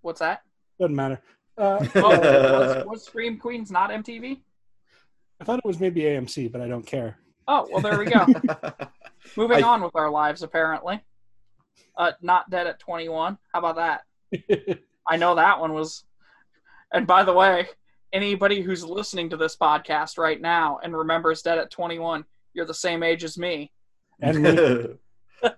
what's that? Doesn't matter. Uh, Oh, was, was Scream Queens not MTV? I thought it was maybe AMC, but I don't care. Oh, well, there we go. Moving I- on with our lives, apparently. Uh, not dead at 21. How about that? I know that one was. And by the way, anybody who's listening to this podcast right now and remembers Dead at 21, you're the same age as me. and we,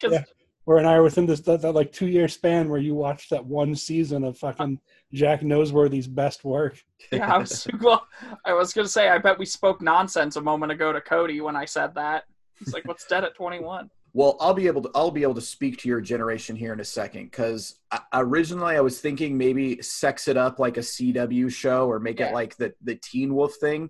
'Cause- Yeah. where and I are within this that, that like two year span where you watched that one season of fucking Jack Noseworthy's best work. yeah, I was well. I was gonna say, I bet we spoke nonsense a moment ago to Cody when I said that. It's like, what's Dead at 21? Well, I'll be able to I'll be able to speak to your generation here in a second because originally I was thinking maybe sex it up like a CW show or make Yeah. it like the the Teen Wolf thing,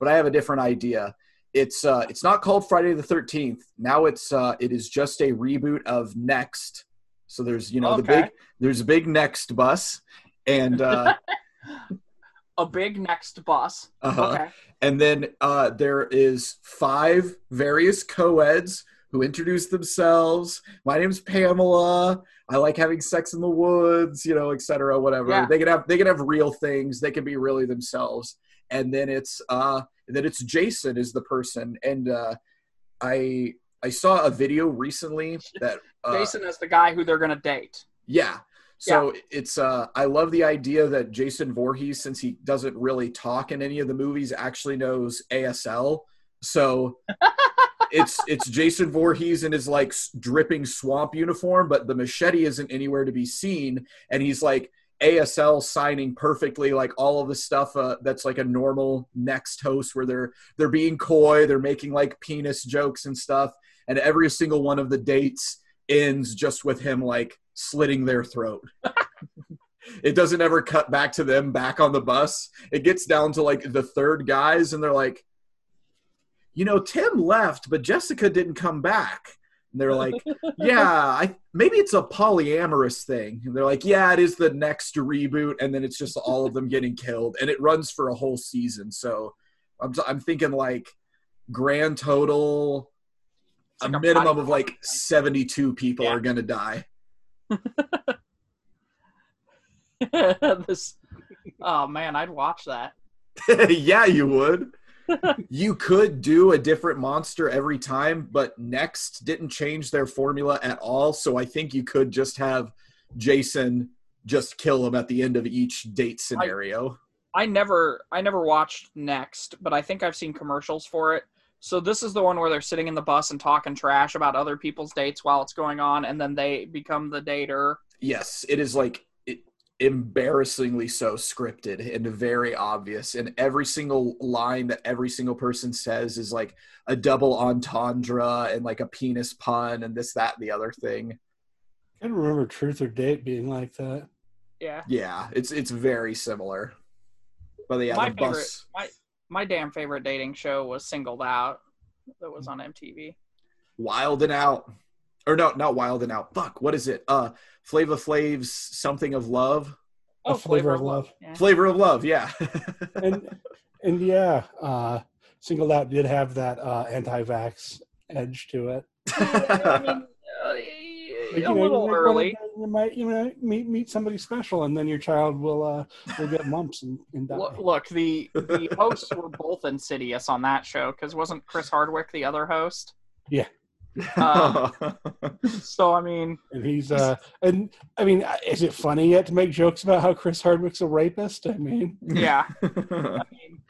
but I have a different idea. It's uh it's not called Friday the Thirteenth. Now it's uh it is just a reboot of Next. So there's you know the big there's a big Next bus, and uh, A big next bus. uh Okay. and then uh, there is five various co-eds who introduce themselves. My name's Pamela. I like having sex in the woods, you know, etc. Whatever. Yeah. They can have they can have real things. They can be really themselves. And then it's uh then it's Jason is the person. And uh I I saw a video recently that uh, Jason is the guy who they're gonna date. yeah. So it's uh I love the idea that Jason Voorhees, since he doesn't really talk in any of the movies, actually knows ASL. So it's it's Jason Voorhees in his like dripping swamp uniform, but the machete isn't anywhere to be seen, and he's like ASL signing perfectly like all of the stuff uh, that's like a normal next host where they're they're being coy, they're making like penis jokes and stuff, and every single one of the dates ends just with him like slitting their throat. it doesn't ever cut back to them back on the bus. It gets down to like the third guys, and they're like, you know, Tim left, but Jessica didn't come back. And they're like, yeah, I maybe it's a polyamorous thing. And they're like, yeah, it is the next reboot, and then it's just all of them getting killed, and it runs for a whole season. So I'm I'm thinking like grand total. It's a a minimum of like 72 people Yeah. are gonna die. this. Oh man, I'd watch that. yeah, you would. you could do a different monster every time, but Next didn't change their formula at all. So I think you could just have Jason just kill him at the end of each date scenario. I never, I never watched Next, but I think I've seen commercials for it. So this is the one where they're sitting in the bus and talking trash about other people's dates while it's going on, and then they become the dater. yes, it is like embarrassingly so scripted and very obvious. And every single line that every single person says is like a double entendre and like a penis pun and this, that, and the other thing. I don't remember Truth or Date being like that. Yeah. Yeah, it's it's very similar. But yeah, my the favorite, bus. my my damn favorite dating show was Singled Out, that was on MTV. Wild and Out. Or no, not Wild and Out. Fuck, what is it? Uh Flava Flav's Something of Love. Oh, A Flavor of Love. Yeah. Flavor of Love, yeah. and and yeah, uh, singled out did have that uh, anti-vax edge to it. I mean, uh, a you know, little you early. You might you know meet meet somebody special, and then your child will uh, will get mumps and, and die. Look, look, the the hosts were both insidious on that show because wasn't Chris Hardwick the other host? Yeah. Uh, so I mean, And he's uh and I mean, is it funny yet to make jokes about how Chris Hardwick's a rapist? I mean, yeah. I mean,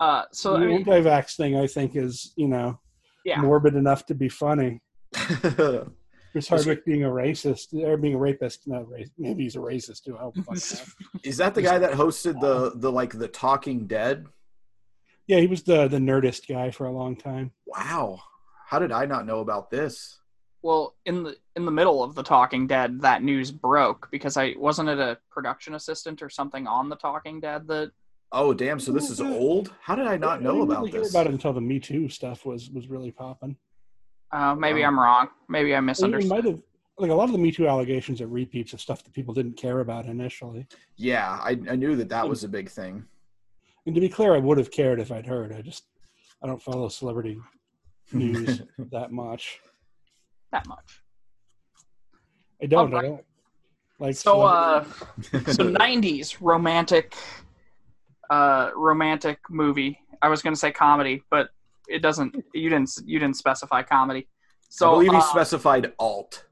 uh, so I the mean, anti-vax thing I think is you know yeah. morbid enough to be funny. Chris Hardwick being a racist or being a rapist, not race. Maybe he's a racist too. I don't fucking know. is that the guy that hosted the the like the Talking Dead? yeah, he was the the nerdist guy for a long time. Wow. How did I not know about this? Well, in the in the middle of the Talking Dead, that news broke because I wasn't it a production assistant or something on the Talking Dead that Oh damn, so this is old? How did I not I know didn't about really hear this? about it until the Me Too stuff was was really popping. uh, maybe Wow. I'm wrong. Maybe I I mean, misunderstood. might have like a lot of the Me Too allegations are repeats of stuff that people didn't care about initially. Yeah, I, I knew that that was a big thing. And to be clear, I would have cared if I'd heard. I just I don't follow celebrity news that much. that much. I don't. I don't like So, uh, so '90s romantic, uh, romantic movie. I was gonna say comedy, but it doesn't. You didn't. You didn't specify comedy. So I believe he uh, specified alt.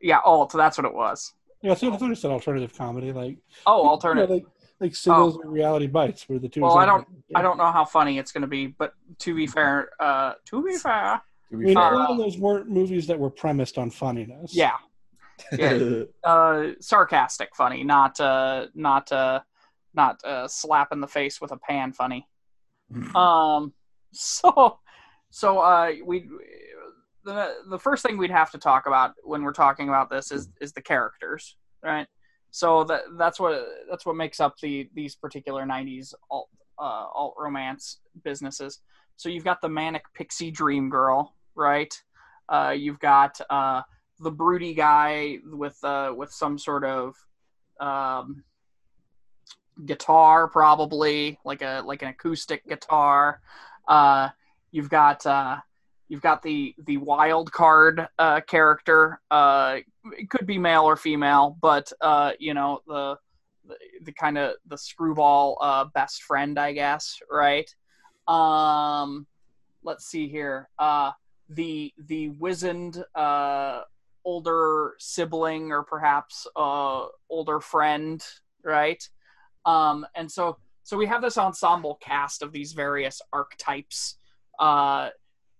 yeah, alt. That's what it was. yeah, so I thought it said alternative comedy, like Oh, you know, alternative. like like singles and reality bites, where the two. Well, I don't. examples- I don't know how funny it's gonna be, but to be fair, uh, to be fair, to I be mean, fair. a lot of those weren't movies that were premised on funniness. yeah, yeah. uh, sarcastic funny, not uh, not uh, not uh, slap in the face with a pan funny. Um, so, so uh, we the the first thing we'd have to talk about when we're talking about this is is the characters, right? So that that's what that's what makes up the these particular '90s alt uh, alt romance businesses. So you've got the manic pixie dream girl, right? Uh, you've got uh, the broody guy with uh, with some sort of um, guitar, probably like a like an acoustic guitar. Uh, you've got uh, you've got the the wild card uh, character. It could be male or female, but uh, you know the the, the kind of the screwball uh, best friend, I guess, right? Um, let's see here. Uh, the the wizened uh, older sibling or perhaps uh, older friend, right? Um, and so so we have this ensemble cast of these various archetypes, uh,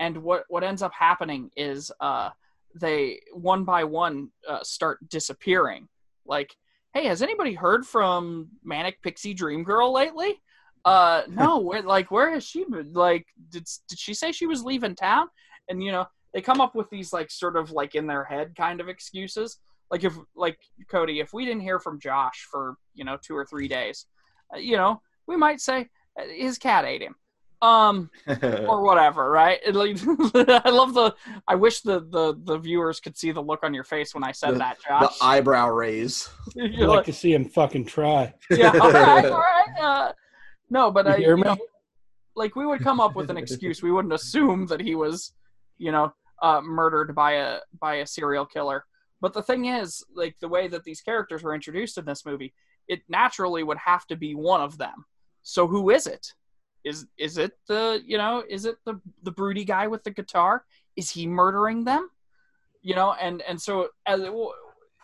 and what what ends up happening is uh, they one by one uh, start disappearing. Like, hey, has anybody heard from Manic Pixie Dream Girl lately? Uh, no, where like where has she been? Like, did did she say she was leaving town? And you know, they come up with these like sort of like in their head kind of excuses. Like if like Cody, if we didn't hear from Josh for you know two or three days, uh, you know, we might say uh, his cat ate him. Um, or whatever, right? It, like, I love the. I wish the, the the viewers could see the look on your face when I said The- that, the eyebrow raise. I'd You're like like, to see him fucking try. yeah, all right, all right. Uh, no, but You I, hear you me? know, like we would come up with an excuse. We wouldn't assume that he was, you know, uh, murdered by a by a serial killer. But the thing is, like the way that these characters were introduced in this movie, it naturally would have to be one of them. So who is it? Is is it the you know is it the the broody guy with the guitar? Is he murdering them? You know, and and so as it,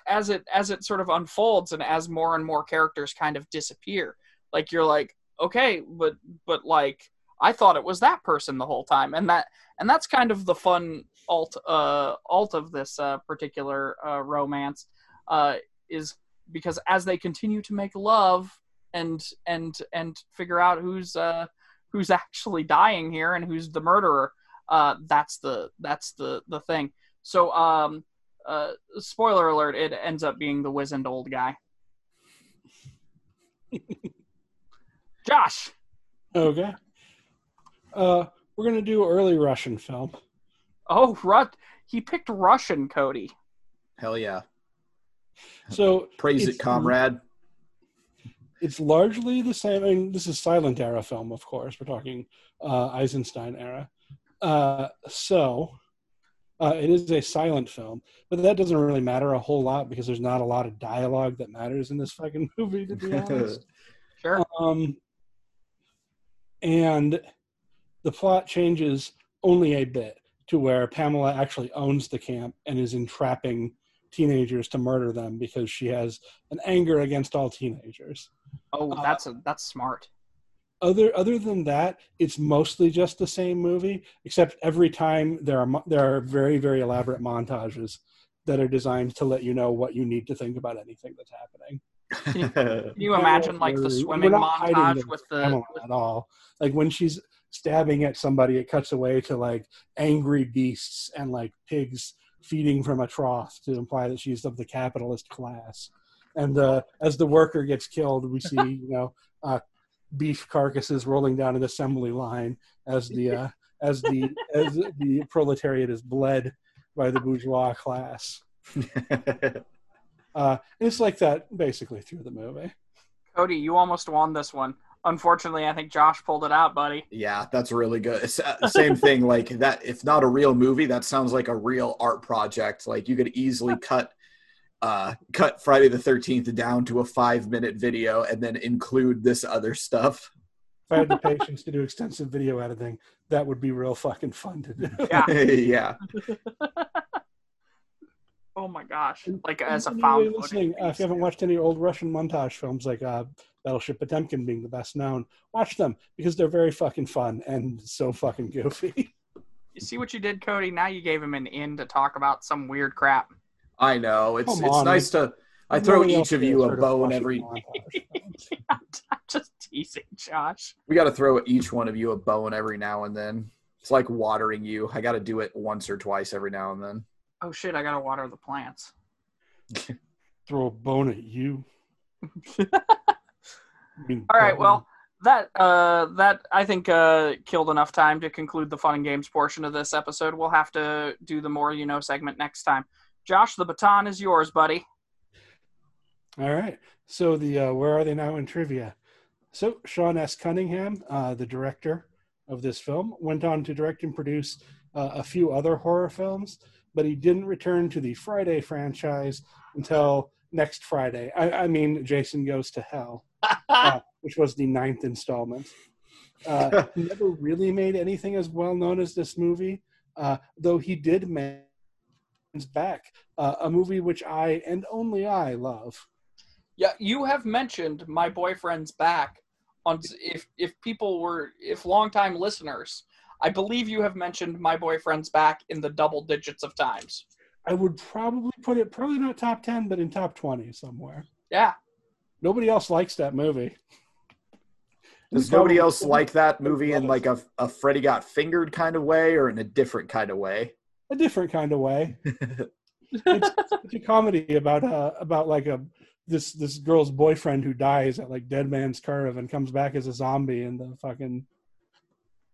as it as it sort of unfolds and as more and more characters kind of disappear, like you're like okay, but but like I thought it was that person the whole time, and that and that's kind of the fun alt uh alt of this uh, particular uh, romance uh, is because as they continue to make love and and and figure out who's uh who's actually dying here and who's the murderer uh that's the that's the the thing so um uh spoiler alert it ends up being the wizened old guy Josh. Okay. Uh, we're gonna do early Russian film. Oh, Ru- he picked Russian, Cody. Hell yeah. So Praise it, comrade. It's largely the same. I mean, this is silent era film, of course. We're talking uh, Eisenstein era. Uh, so uh, it is a silent film, but that doesn't really matter a whole lot because there's not a lot of dialogue that matters in this fucking movie, to be honest. Sure. Um, and the plot changes only a bit to where Pamela actually owns the camp and is entrapping teenagers to murder them because she has an anger against all teenagers. Oh, uh, that's a that's smart. Other other than that, it's mostly just the same movie, except every time there are mo- there are very very elaborate montages that are designed to let you know what you need to think about anything that's happening. Can you imagine like the swimming montage the with the Pamela at all. Like when she's stabbing at somebody, it cuts away to like angry beasts and like pigs feeding from a trough to imply that she's of the capitalist class. And uh, as the worker gets killed, we see you know uh, beef carcasses rolling down an assembly line as the uh, as the as the proletariat is bled by the bourgeois class. Uh, it's like that basically through the movie. Cody, you almost won this one. Unfortunately, I think Josh pulled it out, buddy. yeah, that's really good. It's, uh, same thing. Like that. If not a real movie, that sounds like a real art project. Like you could easily cut, uh, cut Friday the Thirteenth down to a five-minute video and then include this other stuff. If I had the patience to do extensive video editing, that would be real fucking fun to do. Yeah. yeah. Oh my gosh! Like as a Anybody found listening, uh, if you haven't watched any old Russian montage films like uh, Battleship Potemkin being the best known, watch them because they're very fucking fun and so fucking goofy. You see what you did, Cody? Now you gave him an in to talk about some weird crap. I know. It's Come it's on, nice to. I throw Nobody each of you a bone every. montage films. I'm just teasing, Josh. We got to throw each one of you a bone every now and then. It's like watering you. I got to do it once or twice every now and then. Oh shit! I gotta water the plants. Throw a bone at you. I mean, All right. Well, that uh, that I think uh, killed enough time to conclude the fun and games portion of this episode. We'll have to do the more you know segment next time. Josh, the baton is yours, buddy. All right. So the uh, where are they now in trivia? So Sean S. Cunningham, uh, the director of this film, went on to direct and produce uh, a few other horror films, but he didn't return to the Friday franchise until next Friday. I, I mean, Jason Goes to Hell, uh, which was the ninth installment. Uh, he never really made anything as well known as this movie, uh, though he did make back uh, a movie which I and only I love. Yeah, you have mentioned my boyfriend's back on if if people were if longtime listeners. I believe you have mentioned my boyfriend's back in the double digits of times. I would probably put it probably not top ten, but in top twenty somewhere. Yeah. Nobody else likes that movie. Does nobody else like that movie in like a, a Freddy got fingered kind of way or in a different kind of way? a different kind of way? It's, it's a comedy about uh about like a this this girl's boyfriend who dies at like Dead Man's Curve and comes back as a zombie in the fucking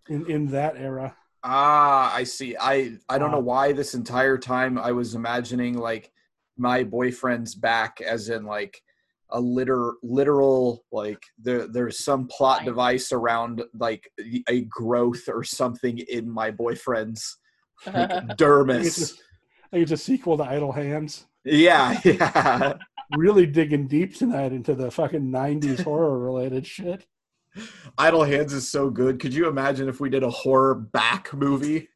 in in that era. Ah, I see. I I don't know Uh, why this entire time I was imagining like my boyfriend's back as in like a liter literal like there there's some plot Fine. device around like a growth or something in my boyfriend's like, I think it's dermis. a- I think it's a sequel to Idle Hands. Yeah, yeah. Really digging deep tonight into the fucking '90s horror related shit. Idle Hands is so good. Could you imagine if we did a horror back movie?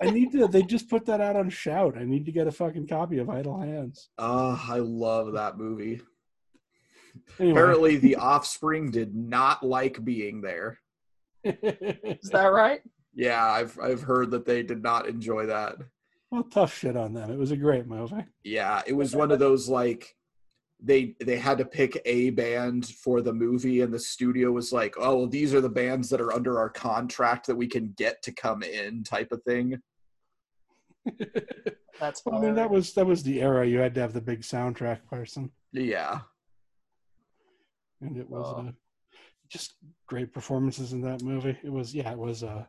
I need to. They just put that out on Shout. I need to get a fucking copy of Idle Hands. Oh, I love that movie. Anyway. Apparently, the offspring did not like being there. Is that right? Yeah, I've I've heard that they did not enjoy that. well, tough shit on them. It was a great movie. Yeah, it was one of those like they they had to pick a band for the movie and the studio was like, "Oh, well these are the bands that are under our contract that we can get to come in" type of thing. That's Well, I mean, that was that was the era you had to have the big soundtrack person. Yeah. and it was Oh. uh, just great performances in that movie. It was yeah, it was uh,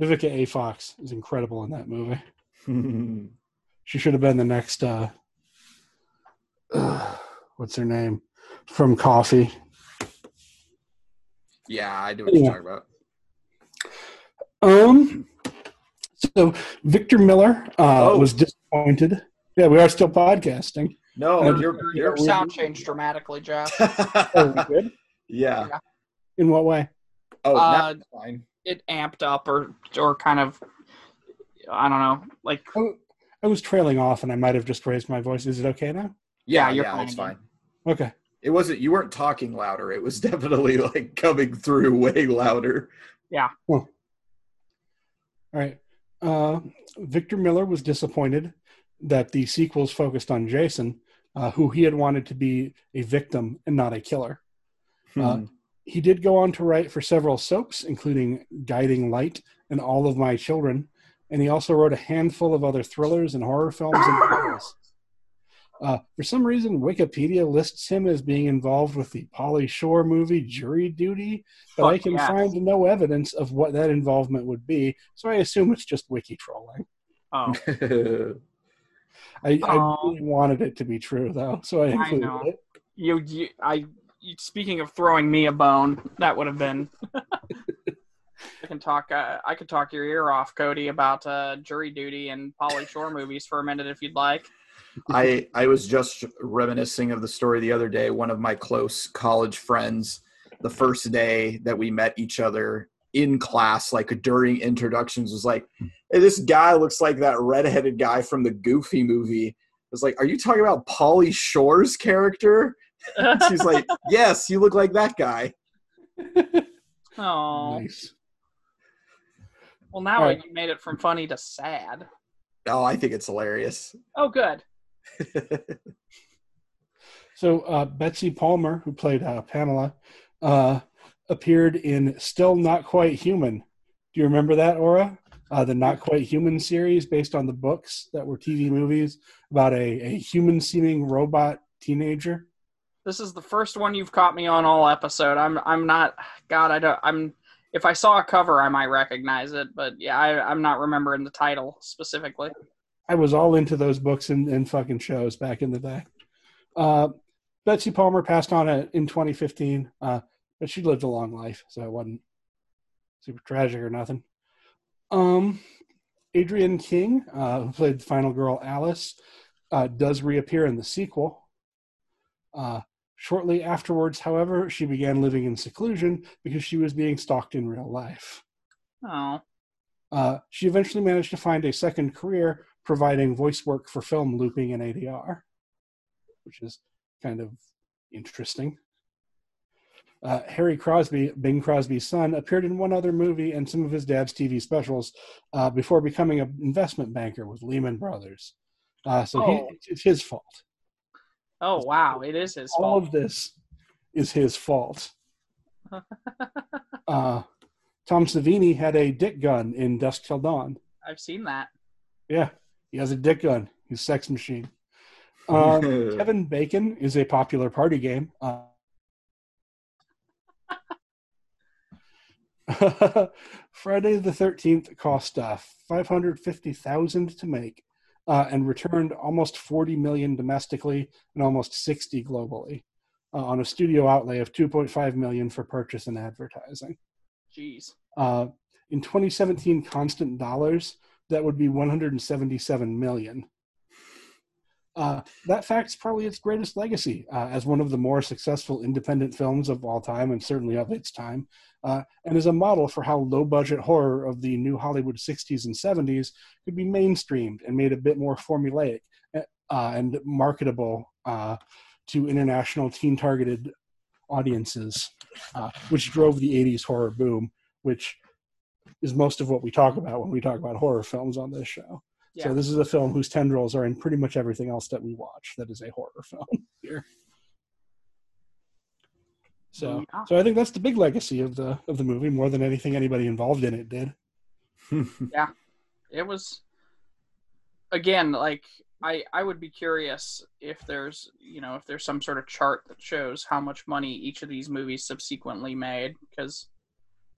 Vivica A. Fox is incredible in that movie. She should have been the next. Uh, what's her name from Coffy? yeah, I do what you're talking about. Um. So Victor Miller uh, Oh. was disappointed. Yeah, we are still podcasting. No, Uh, you're, Your, you're your sound changed dramatically, Jeff. Oh, good? yeah. In what way? Oh, Uh, now fine. It amped up or or kind of I don't know, like I was trailing off, and I might have just raised my voice. Is it okay now? Yeah, yeah, you're yeah, fine it's fine. Okay. It wasn't. You weren't talking louder. It was definitely like coming through way louder. Yeah. All right. Uh, Victor Miller was disappointed that the sequels focused on Jason, uh, who he had wanted to be a victim and not a killer. Uh, Hmm. he did go on to write for several soaps, including Guiding Light and All of My Children, and he also wrote a handful of other thrillers and horror films and novels. Uh, for some reason, Wikipedia lists him as being involved with the Pauly Shore movie Jury Duty, but I can yes. find no evidence of what that involvement would be, so I assume it's just wiki trolling. oh I, I Aw. really wanted it to be true, though, so I I included know. it. you, you I you, speaking of throwing me a bone, that would have been I can talk uh, I could talk your ear off, Cody, about uh, jury duty and Pauly Shore movies for a minute if you'd like. I I was just reminiscing of the story the other day. One of my close college friends, the first day that we met each other in class, like during introductions, was like, "Hey, this guy looks like that redheaded guy from the Goofy movie." I was like, "Are you talking about Pauly Shore's character?" She's like, "Yes, you look like that guy." Oh, Nice. well now Alright. you made it from funny to sad. Oh, I think it's hilarious. Oh, good. So uh, Betsy Palmer, who played uh, Pamela, uh, appeared in Still Not Quite Human. Do you remember that, Aura? Uh, the Not Quite Human series based on the books that were TV movies about a, a human seeming robot teenager. This is the first one you've caught me on all episode. I'm I'm not God. I don't. I'm if I saw a cover, I might recognize it, but yeah, I, I'm not remembering the title specifically. I was all into those books and, and fucking shows back in the day. Uh, Betsy Palmer passed on in 2015, uh, but she lived a long life, so it wasn't super tragic or nothing. Um, Adrienne King, uh, who played the final girl Alice, uh, does reappear in the sequel. Uh, shortly afterwards, however, she began living in seclusion because she was being stalked in real life. Oh, Uh, she eventually managed to find a second career providing voice work for film looping and ADR, which is kind of interesting. Uh, Harry Crosby, Bing Crosby's son, appeared in one other movie and some of his dad's TV specials uh, before becoming an investment banker with Lehman Brothers. Uh, so Oh. he, it's his fault. oh wow! It is his All fault. of this is his fault. uh, Tom Savini had a dick gun in Dusk Till Dawn. I've seen that. Yeah, he has a dick gun. He's a sex machine. Um, Kevin Bacon is a popular party game. Uh, Friday the Thirteenth cost uh, five hundred fifty thousand to make, uh, and returned almost forty million domestically and almost sixty globally, uh, on a studio outlay of two point five million for purchase and advertising. Jeez. Uh, in 2017 constant dollars, that would be 177 million. Uh, that fact's probably its greatest legacy uh, as one of the more successful independent films of all time and certainly of its time, uh, and is a model for how low budget horror of the new Hollywood 60s and 70s could be mainstreamed and made a bit more formulaic uh, and marketable uh, to international teen targeted audiences, uh, which drove the 80s horror boom, which is most of what we talk about when we talk about horror films on this show. Yeah. So this is a film whose tendrils are in pretty much everything else that we watch that is a horror film here. So, Yeah. so I think that's the big legacy of the of the movie more than anything anybody involved in it did. Yeah. It was again like I I would be curious if there's you know if there's some sort of chart that shows how much money each of these movies subsequently made because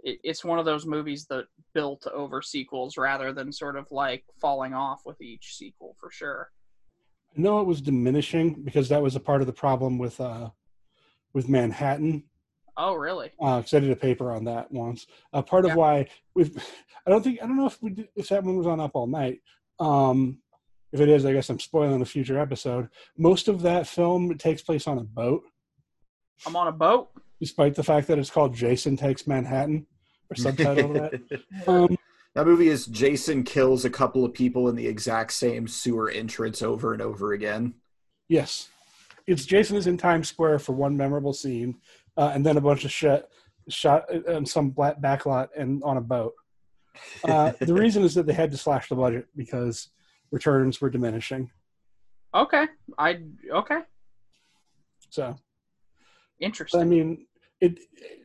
it, it's one of those movies that built over sequels rather than sort of like falling off with each sequel for sure. I know it was diminishing because that was a part of the problem with uh with Manhattan. Oh really? Because I did a paper on that once. Uh, part of Yeah. why with I don't think I don't know if we did, if that one was on Up All Night. Um, if it is, I guess I'm spoiling a future episode. Most of that film takes place on a boat, I'm on a boat. Despite the fact that it's called Jason Takes Manhattan or subtitle of that. Um, That movie is Jason kills a couple of people in the exact same sewer entrance over and over again. Yes, it's Jason is in Times Square for one memorable scene, uh, and then a bunch of shit shot in some black backlot and on a boat. Uh, the reason is that they had to slash the budget because returns were diminishing. Okay, I okay. So Interesting. I mean, it,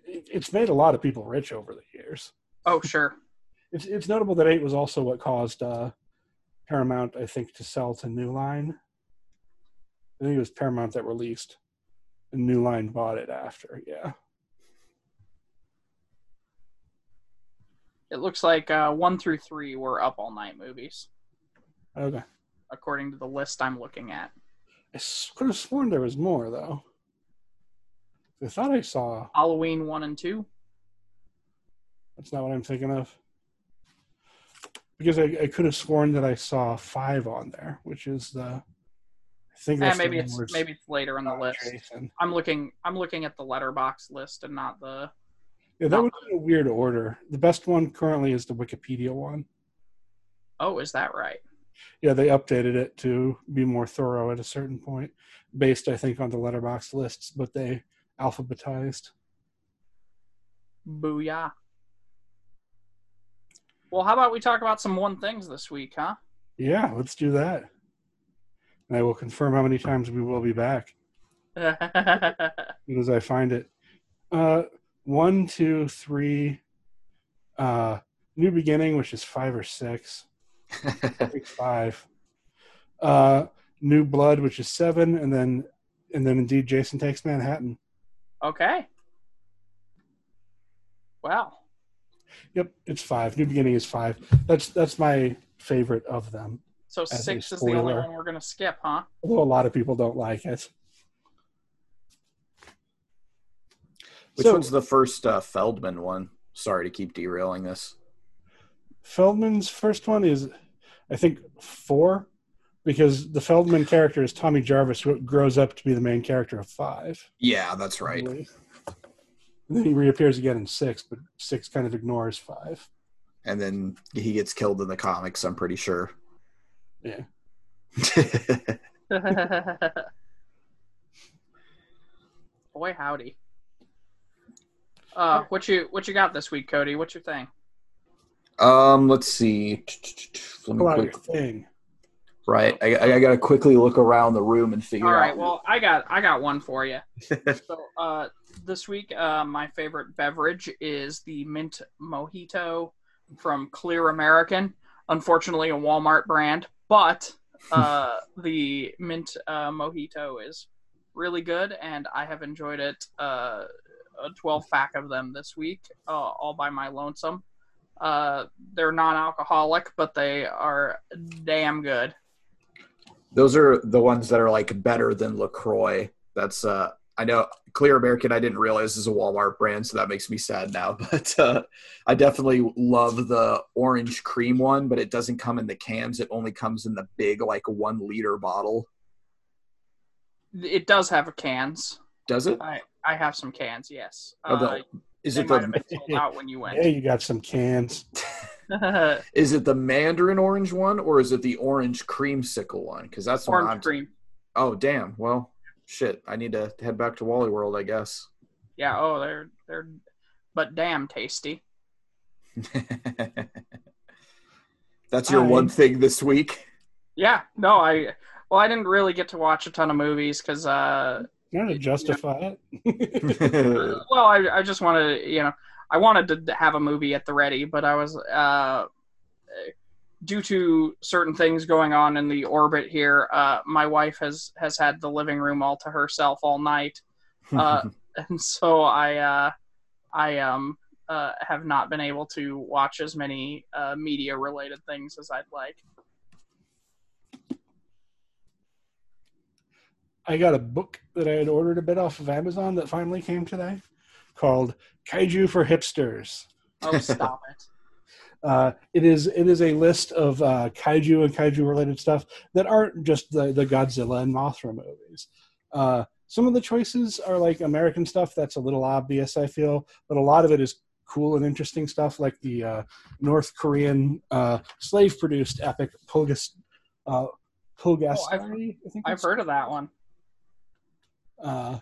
it it's made a lot of people rich over the years. oh sure. It's it's notable that eight was also what caused uh, Paramount, I think, to sell to New Line. I think it was Paramount that released, and New Line bought it after. Yeah. It looks like uh, one through three were up all night movies, Okay. according to the list I'm looking at. I could have sworn there was more though. I thought I saw. Halloween one and two. That's not what I'm thinking of. Because I, I could have sworn that I saw five on there, which is the. I think Eh, that's maybe it's maybe it's later on the list. Jason. I'm looking I'm looking at the Letterboxd list and not the Yeah, that was in a weird order. The best one currently is the Wikipedia one. Oh, is that right? Yeah, they updated it to be more thorough at a certain point, based I think on the Letterboxd lists, but they alphabetized. Booyah. Well, how about we talk about some one things this week, huh? Yeah, let's do that. And I will confirm how many times we will be back. as I find it. Uh, one, two, three. Uh, New Beginning, which is five or six. Five. Uh, New Blood, which is seven, and then and then indeed Jason Takes Manhattan. Okay. Wow. Yep, it's five. New Beginning is five. That's that's my favorite of them. so six is the only one we're gonna skip, huh? Although a lot of people don't like it. Which So- one's the first uh, Feldman one? Sorry to keep derailing this. Feldman's first one is, I think, four, because the Feldman character is Tommy Jarvis, who grows up to be the main character of five. Yeah, that's right. And then he reappears again in six, but six kind of ignores five. And then he gets killed in the comics, I'm pretty sure. Yeah. Boy, howdy. Uh, what you what you got this week, Cody? What's your thing? um, let's see. Let me Pull out your quick- thing. Right, I, I gotta quickly look around the room and figure out. All right, out. well, I got I got one for you. so, uh, this week, uh, my favorite beverage is the mint mojito from Clear American. Unfortunately, a Walmart brand, but uh, the mint uh, mojito is really good, and I have enjoyed it. Uh, a 12 pack of them this week, uh, all by my lonesome. Uh, they're non-alcoholic, but they are damn good. Those are the ones that are like better than Lacroix. That's uh, I know Clear American. I didn't realize is a Walmart brand, so that makes me sad now. But uh, I definitely love the orange cream one, but it doesn't come in the cans. It only comes in the big like one liter bottle. It does have a cans. Does it? I I have some cans. Yes. Oh, the- Uh, Is it the been sold out when you went. Yeah, went. you got some cans. is it the Mandarin orange one or is it the orange creamsicle one? Because that's the one I'm Orange cream. Oh damn! Well, shit. I need to head back to Wally World, I guess. Yeah. Oh, they're they're, but damn tasty. That's your Alright. one thing this week. Yeah. No, I well, I didn't really get to watch a ton of movies because uh, Not to justify it. well, I I just wanted you know I wanted to have a movie at the ready, but I was uh due to certain things going on in the orbit here, uh, my wife has has had the living room all to herself all night, uh, and so I uh, I um uh, have not been able to watch as many uh, media related things as I'd like. I got a book that I had ordered a bit off of Amazon that finally came today, called Kaiju for Hipsters. Oh, stop it! Uh, it is it is a list of uh, kaiju and kaiju related stuff that aren't just the, the Godzilla and Mothra movies. Uh, some of the choices are like American stuff that's a little obvious, I feel, but a lot of it is cool and interesting stuff, like the uh, North Korean uh, slave produced epic Pulgas. Uh, Pulgas, Oh, I've- I think I've heard of that one. uh,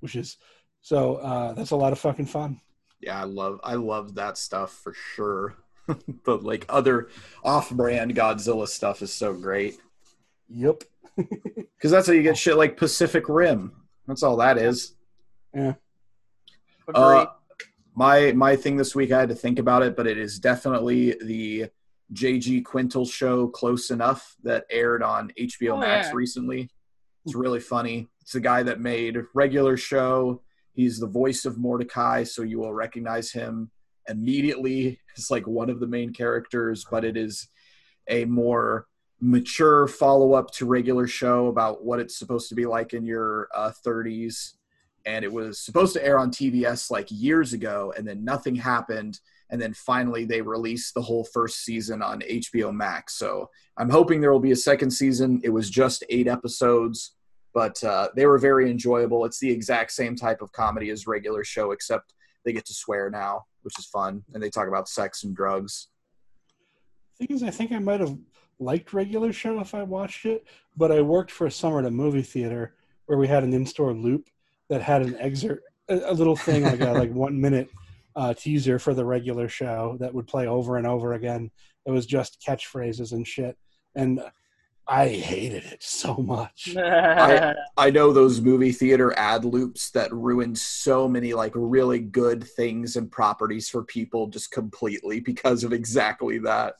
which is so uh, that's a lot of fucking fun. Yeah, I love I love that stuff for sure. but like other off-brand Godzilla stuff is so great Yep. because that's how you get shit like Pacific Rim. That's all that is. Yeah. Uh, my my thing this week, I had to think about it, but it is definitely the JG Quintel show Close Enough that aired on HBO Oh, Max yeah. recently. It's really funny. It's the guy that made regular show. He's the voice of Mordecai, so you will recognize him immediately. It's like one of the main characters, but it is a more mature follow up to regular show about what it's supposed to be like in your uh, 30s and it was supposed to air on TBS like years ago, and then nothing happened, and then finally they released the whole first season on HBO Max. So I'm hoping there will be a second season. It was just eight episodes, but uh, they were very enjoyable. It's the exact same type of comedy as regular show, except they get to swear now, which is fun, and they talk about sex and drugs. thing is, I think I might have liked regular show if I watched it, but I worked for a summer at a movie theater where we had an in-store loop that had an excerpt, a, little thing like a like one minute uh, teaser for the regular show that would play over and over again. It was just catchphrases and shit, and I hated it so much. I- I know those movie theater ad loops that ruin so many like really good things and properties for people just completely because of exactly that.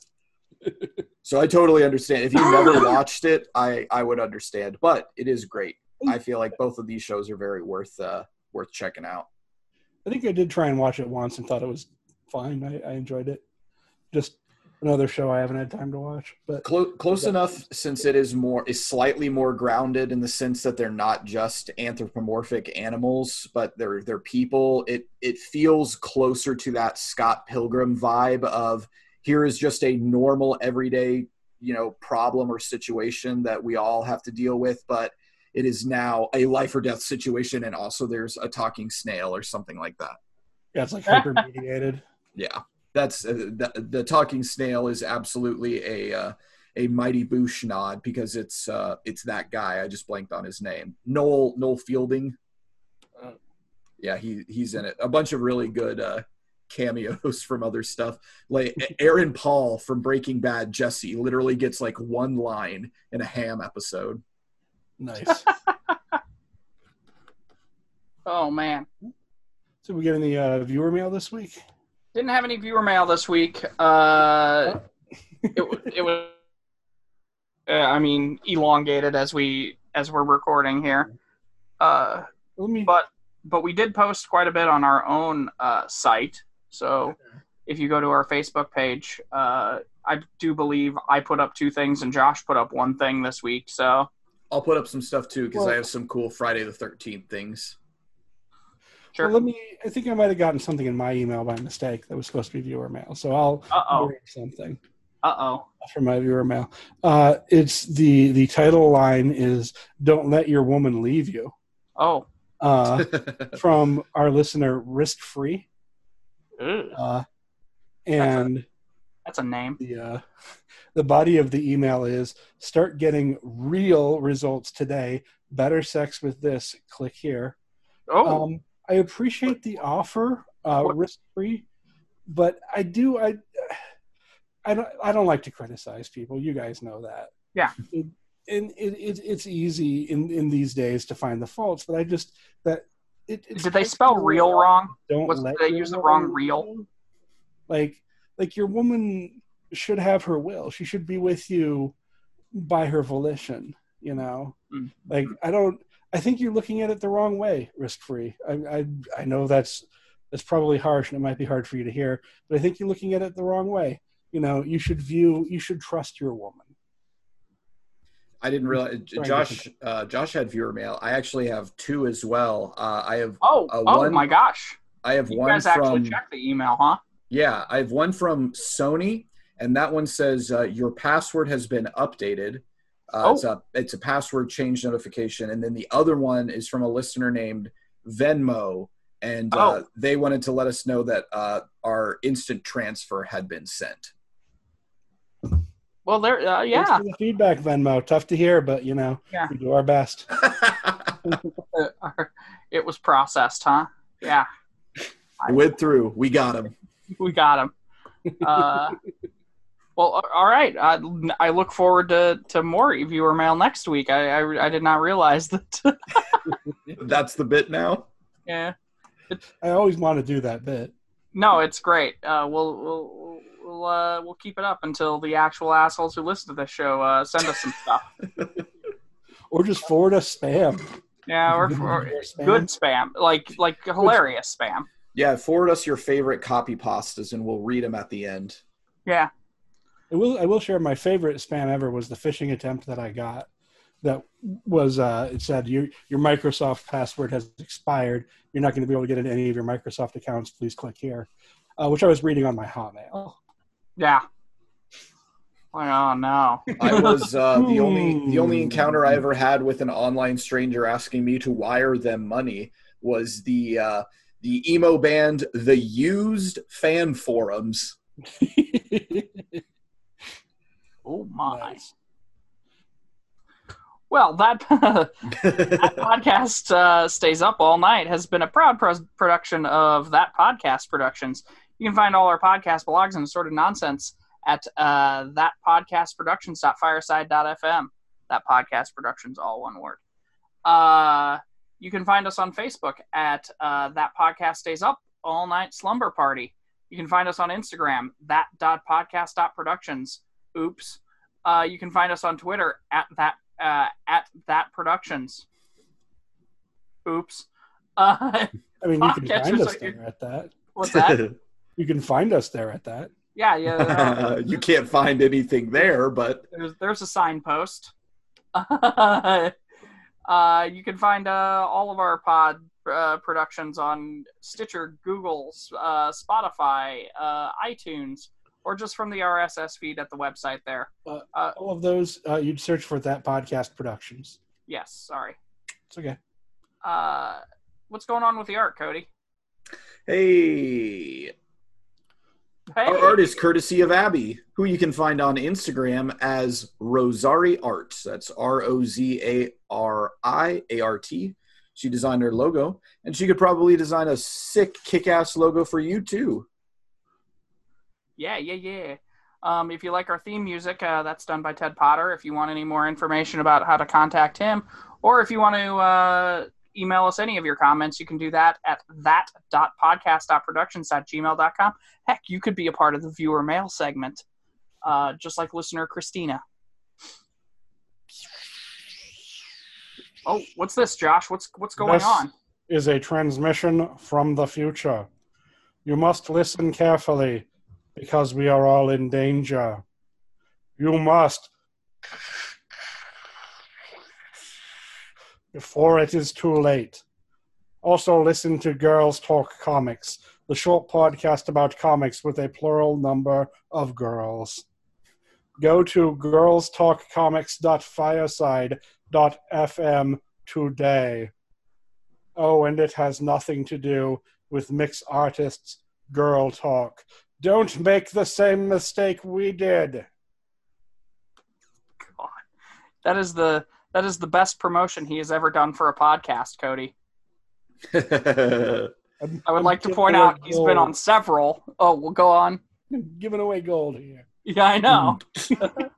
so I totally understand. If you never watched it, I I would understand, but it is great. I feel like both of these shows are very worth uh worth checking out. I think I did try and watch it once and thought it was fine. I, I enjoyed it. Just another show I haven't had time to watch, but Close, close enough since it is more is slightly more grounded in the sense that they're not just anthropomorphic animals, but they're they're people. It it feels closer to that Scott Pilgrim vibe of here is just a normal everyday you know problem or situation that we all have to deal with, but it is now a life or death situation, and also there's a talking snail or something like that. yeah, it's like hyper mediated. Yeah, that's uh, the, the talking snail is absolutely a uh, a mighty boosh nod because it's uh, it's that guy. I just blanked on his name. Noel Noel Fielding. Yeah, he he's in it. A bunch of really good uh, cameos from other stuff. Like Aaron Paul from Breaking Bad. Jesse literally gets like one line in a ham episode. Nice. oh man, so we get any uh, viewer mail this week? Didn't have any viewer mail this week. Uh, it it was, uh, I mean, elongated as we as we're recording here. Uh, me. but but we did post quite a bit on our own uh, site. So if you go to our Facebook page, uh, I do believe I put up two things and Josh put up one thing this week. So I'll put up some stuff too because I have some cool Friday the Thirteenth things. Sure. Well, let me. I think I might have gotten something in my email by mistake that was supposed to be viewer mail. So I'll Uh oh. bring something Uh oh. from my viewer mail. Uh, it's the the title line is "Don't let your woman leave you." Oh. Uh, from our listener Risk Free, Ugh. uh, and That's a name. the uh, the body of the email is "Start getting real results today. Better sex with this. Click here." Oh. Um, I appreciate the offer, uh, risk free, but I do I I don't I don't like to criticize people. You guys know that. Yeah. It, and it, it it's easy in in these days to find the faults, but I just that it. Did they spell real wrong? Don't Was- let did they use the wrong real? Like like your woman should have her will. She should be with you by her volition. You know, Mm. like I don't. I think you're looking at it the wrong way, risk free. I, I I know that's that's probably harsh and it might be hard for you to hear, but I think you're looking at it the wrong way. You know, you should view, you should trust your woman. I didn't realize Josh. Uh, Josh had viewer mail. I actually have two as well. Uh, I have Oh, Uh, oh one- my gosh! I have You one guys actually from checked the email, huh? yeah. I have one from Sony, and that one says uh, your password has been updated. Uh, Oh. It's a it's a password change notification, and then the other one is from a listener named Venmo, and uh, Oh. they wanted to let us know that uh, our instant transfer had been sent. Well, there, uh, yeah. for the feedback, Venmo. Tough to hear, but you know, Yeah. we do our best. It was processed, huh? Yeah, It went through. We got him. we got him. Well, all right. I, I look forward to, to more viewer mail next week. I, I, I did not realize that. That's the bit now. yeah. I always want to do that bit. No, it's great. Uh, we'll we'll we'll uh, we'll keep it up until the actual assholes who listen to this show uh, send us some stuff. Or just forward us spam. Yeah, or, Good or spam. good spam, like like hilarious spam. Yeah, forward us your favorite copy pastas, and we'll read them at the end. Yeah. I will. I will share my favorite spam ever was the phishing attempt that I got. That was uh, it said your your Microsoft password has expired. You're not going to be able to get into any of your Microsoft accounts. Please click here, uh, which I was reading on my Hotmail. Yeah. Oh no. I was uh, the only the only Hmm. encounter I ever had with an online stranger asking me to wire them money was the uh, the emo band The Used fan forums. Oh my. Nice. Well, that, that podcast uh, stays up all night has been a proud pros- production of that podcast productions. You can find all our podcast blogs and assorted nonsense at uh, thatpodcastproductions.fireside.fm. That podcast productions, all one word. Uh, you can find us on Facebook at uh, that podcast stays up all night slumber party. You can find us on Instagram that dot podcast dot productions. Oops. Uh, you can find us on Twitter at that uh, at that productions. Oops. Uh, I mean, you can find us there at that. what's that? You can find us there at that. yeah, yeah. uh, you can't find anything there, but there's there's a signpost. uh, you can find uh, all of our pod uh, productions on Stitcher, Google, uh, Spotify, uh, iTunes, or just from the RSS feed at the website there. All of those, uh, you'd search for that podcast productions. Yes, sorry. It's okay. Uh, what's going on with the art, Cody? hey, Hey, our art is courtesy of Abby, who you can find on Instagram as Rozari Art. That's R O Z A R I A R T. She designed her logo, and she could probably design a sick, kick-ass logo for you too. Yeah, yeah, yeah. Um, if you like our theme music, uh, that's done by Ted Potter. If you want any more information about how to contact him, or if you want to uh, email us any of your comments, you can do that at that.podcast.productions.gmail.com. Heck, you could be a part of the viewer mail segment, uh, just like listener Christina. Oh, what's this, Josh? What's what's going This on? Is a transmission from the future. You must listen carefully because we are all in danger. You must. Before it is too late. Also, listen to Girls Talk Comics, the short podcast about comics with a plural number of girls. Go to girlstalkcomics.fireside.fm today. Oh, and it has nothing to do with mix artists' girl talk. Don't make the same mistake we did. God, that is the that is the best promotion he has ever done for a podcast, Cody. I would like to point out he's been on several. Oh, we'll go on. giving away gold here. Yeah, I know.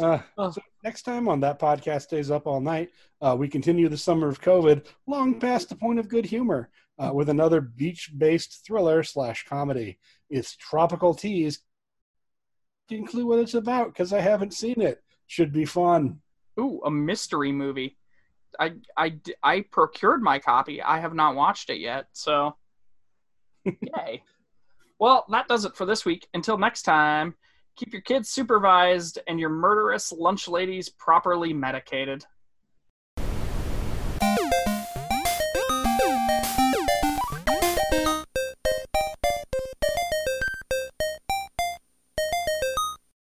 Uh, so next time on that podcast stays up all night, uh, we continue the summer of COVID, long past the point of good humor, uh, with another beach-based thriller slash comedy. It's Tropical Teas fucking clue what it's about because I haven't seen it. Should be fun. Ooh, a mystery movie. I, I, I procured my copy. I have not watched it yet, so yay. Well, that does it for this week. Until next time, keep your kids supervised and your murderous lunch ladies properly medicated.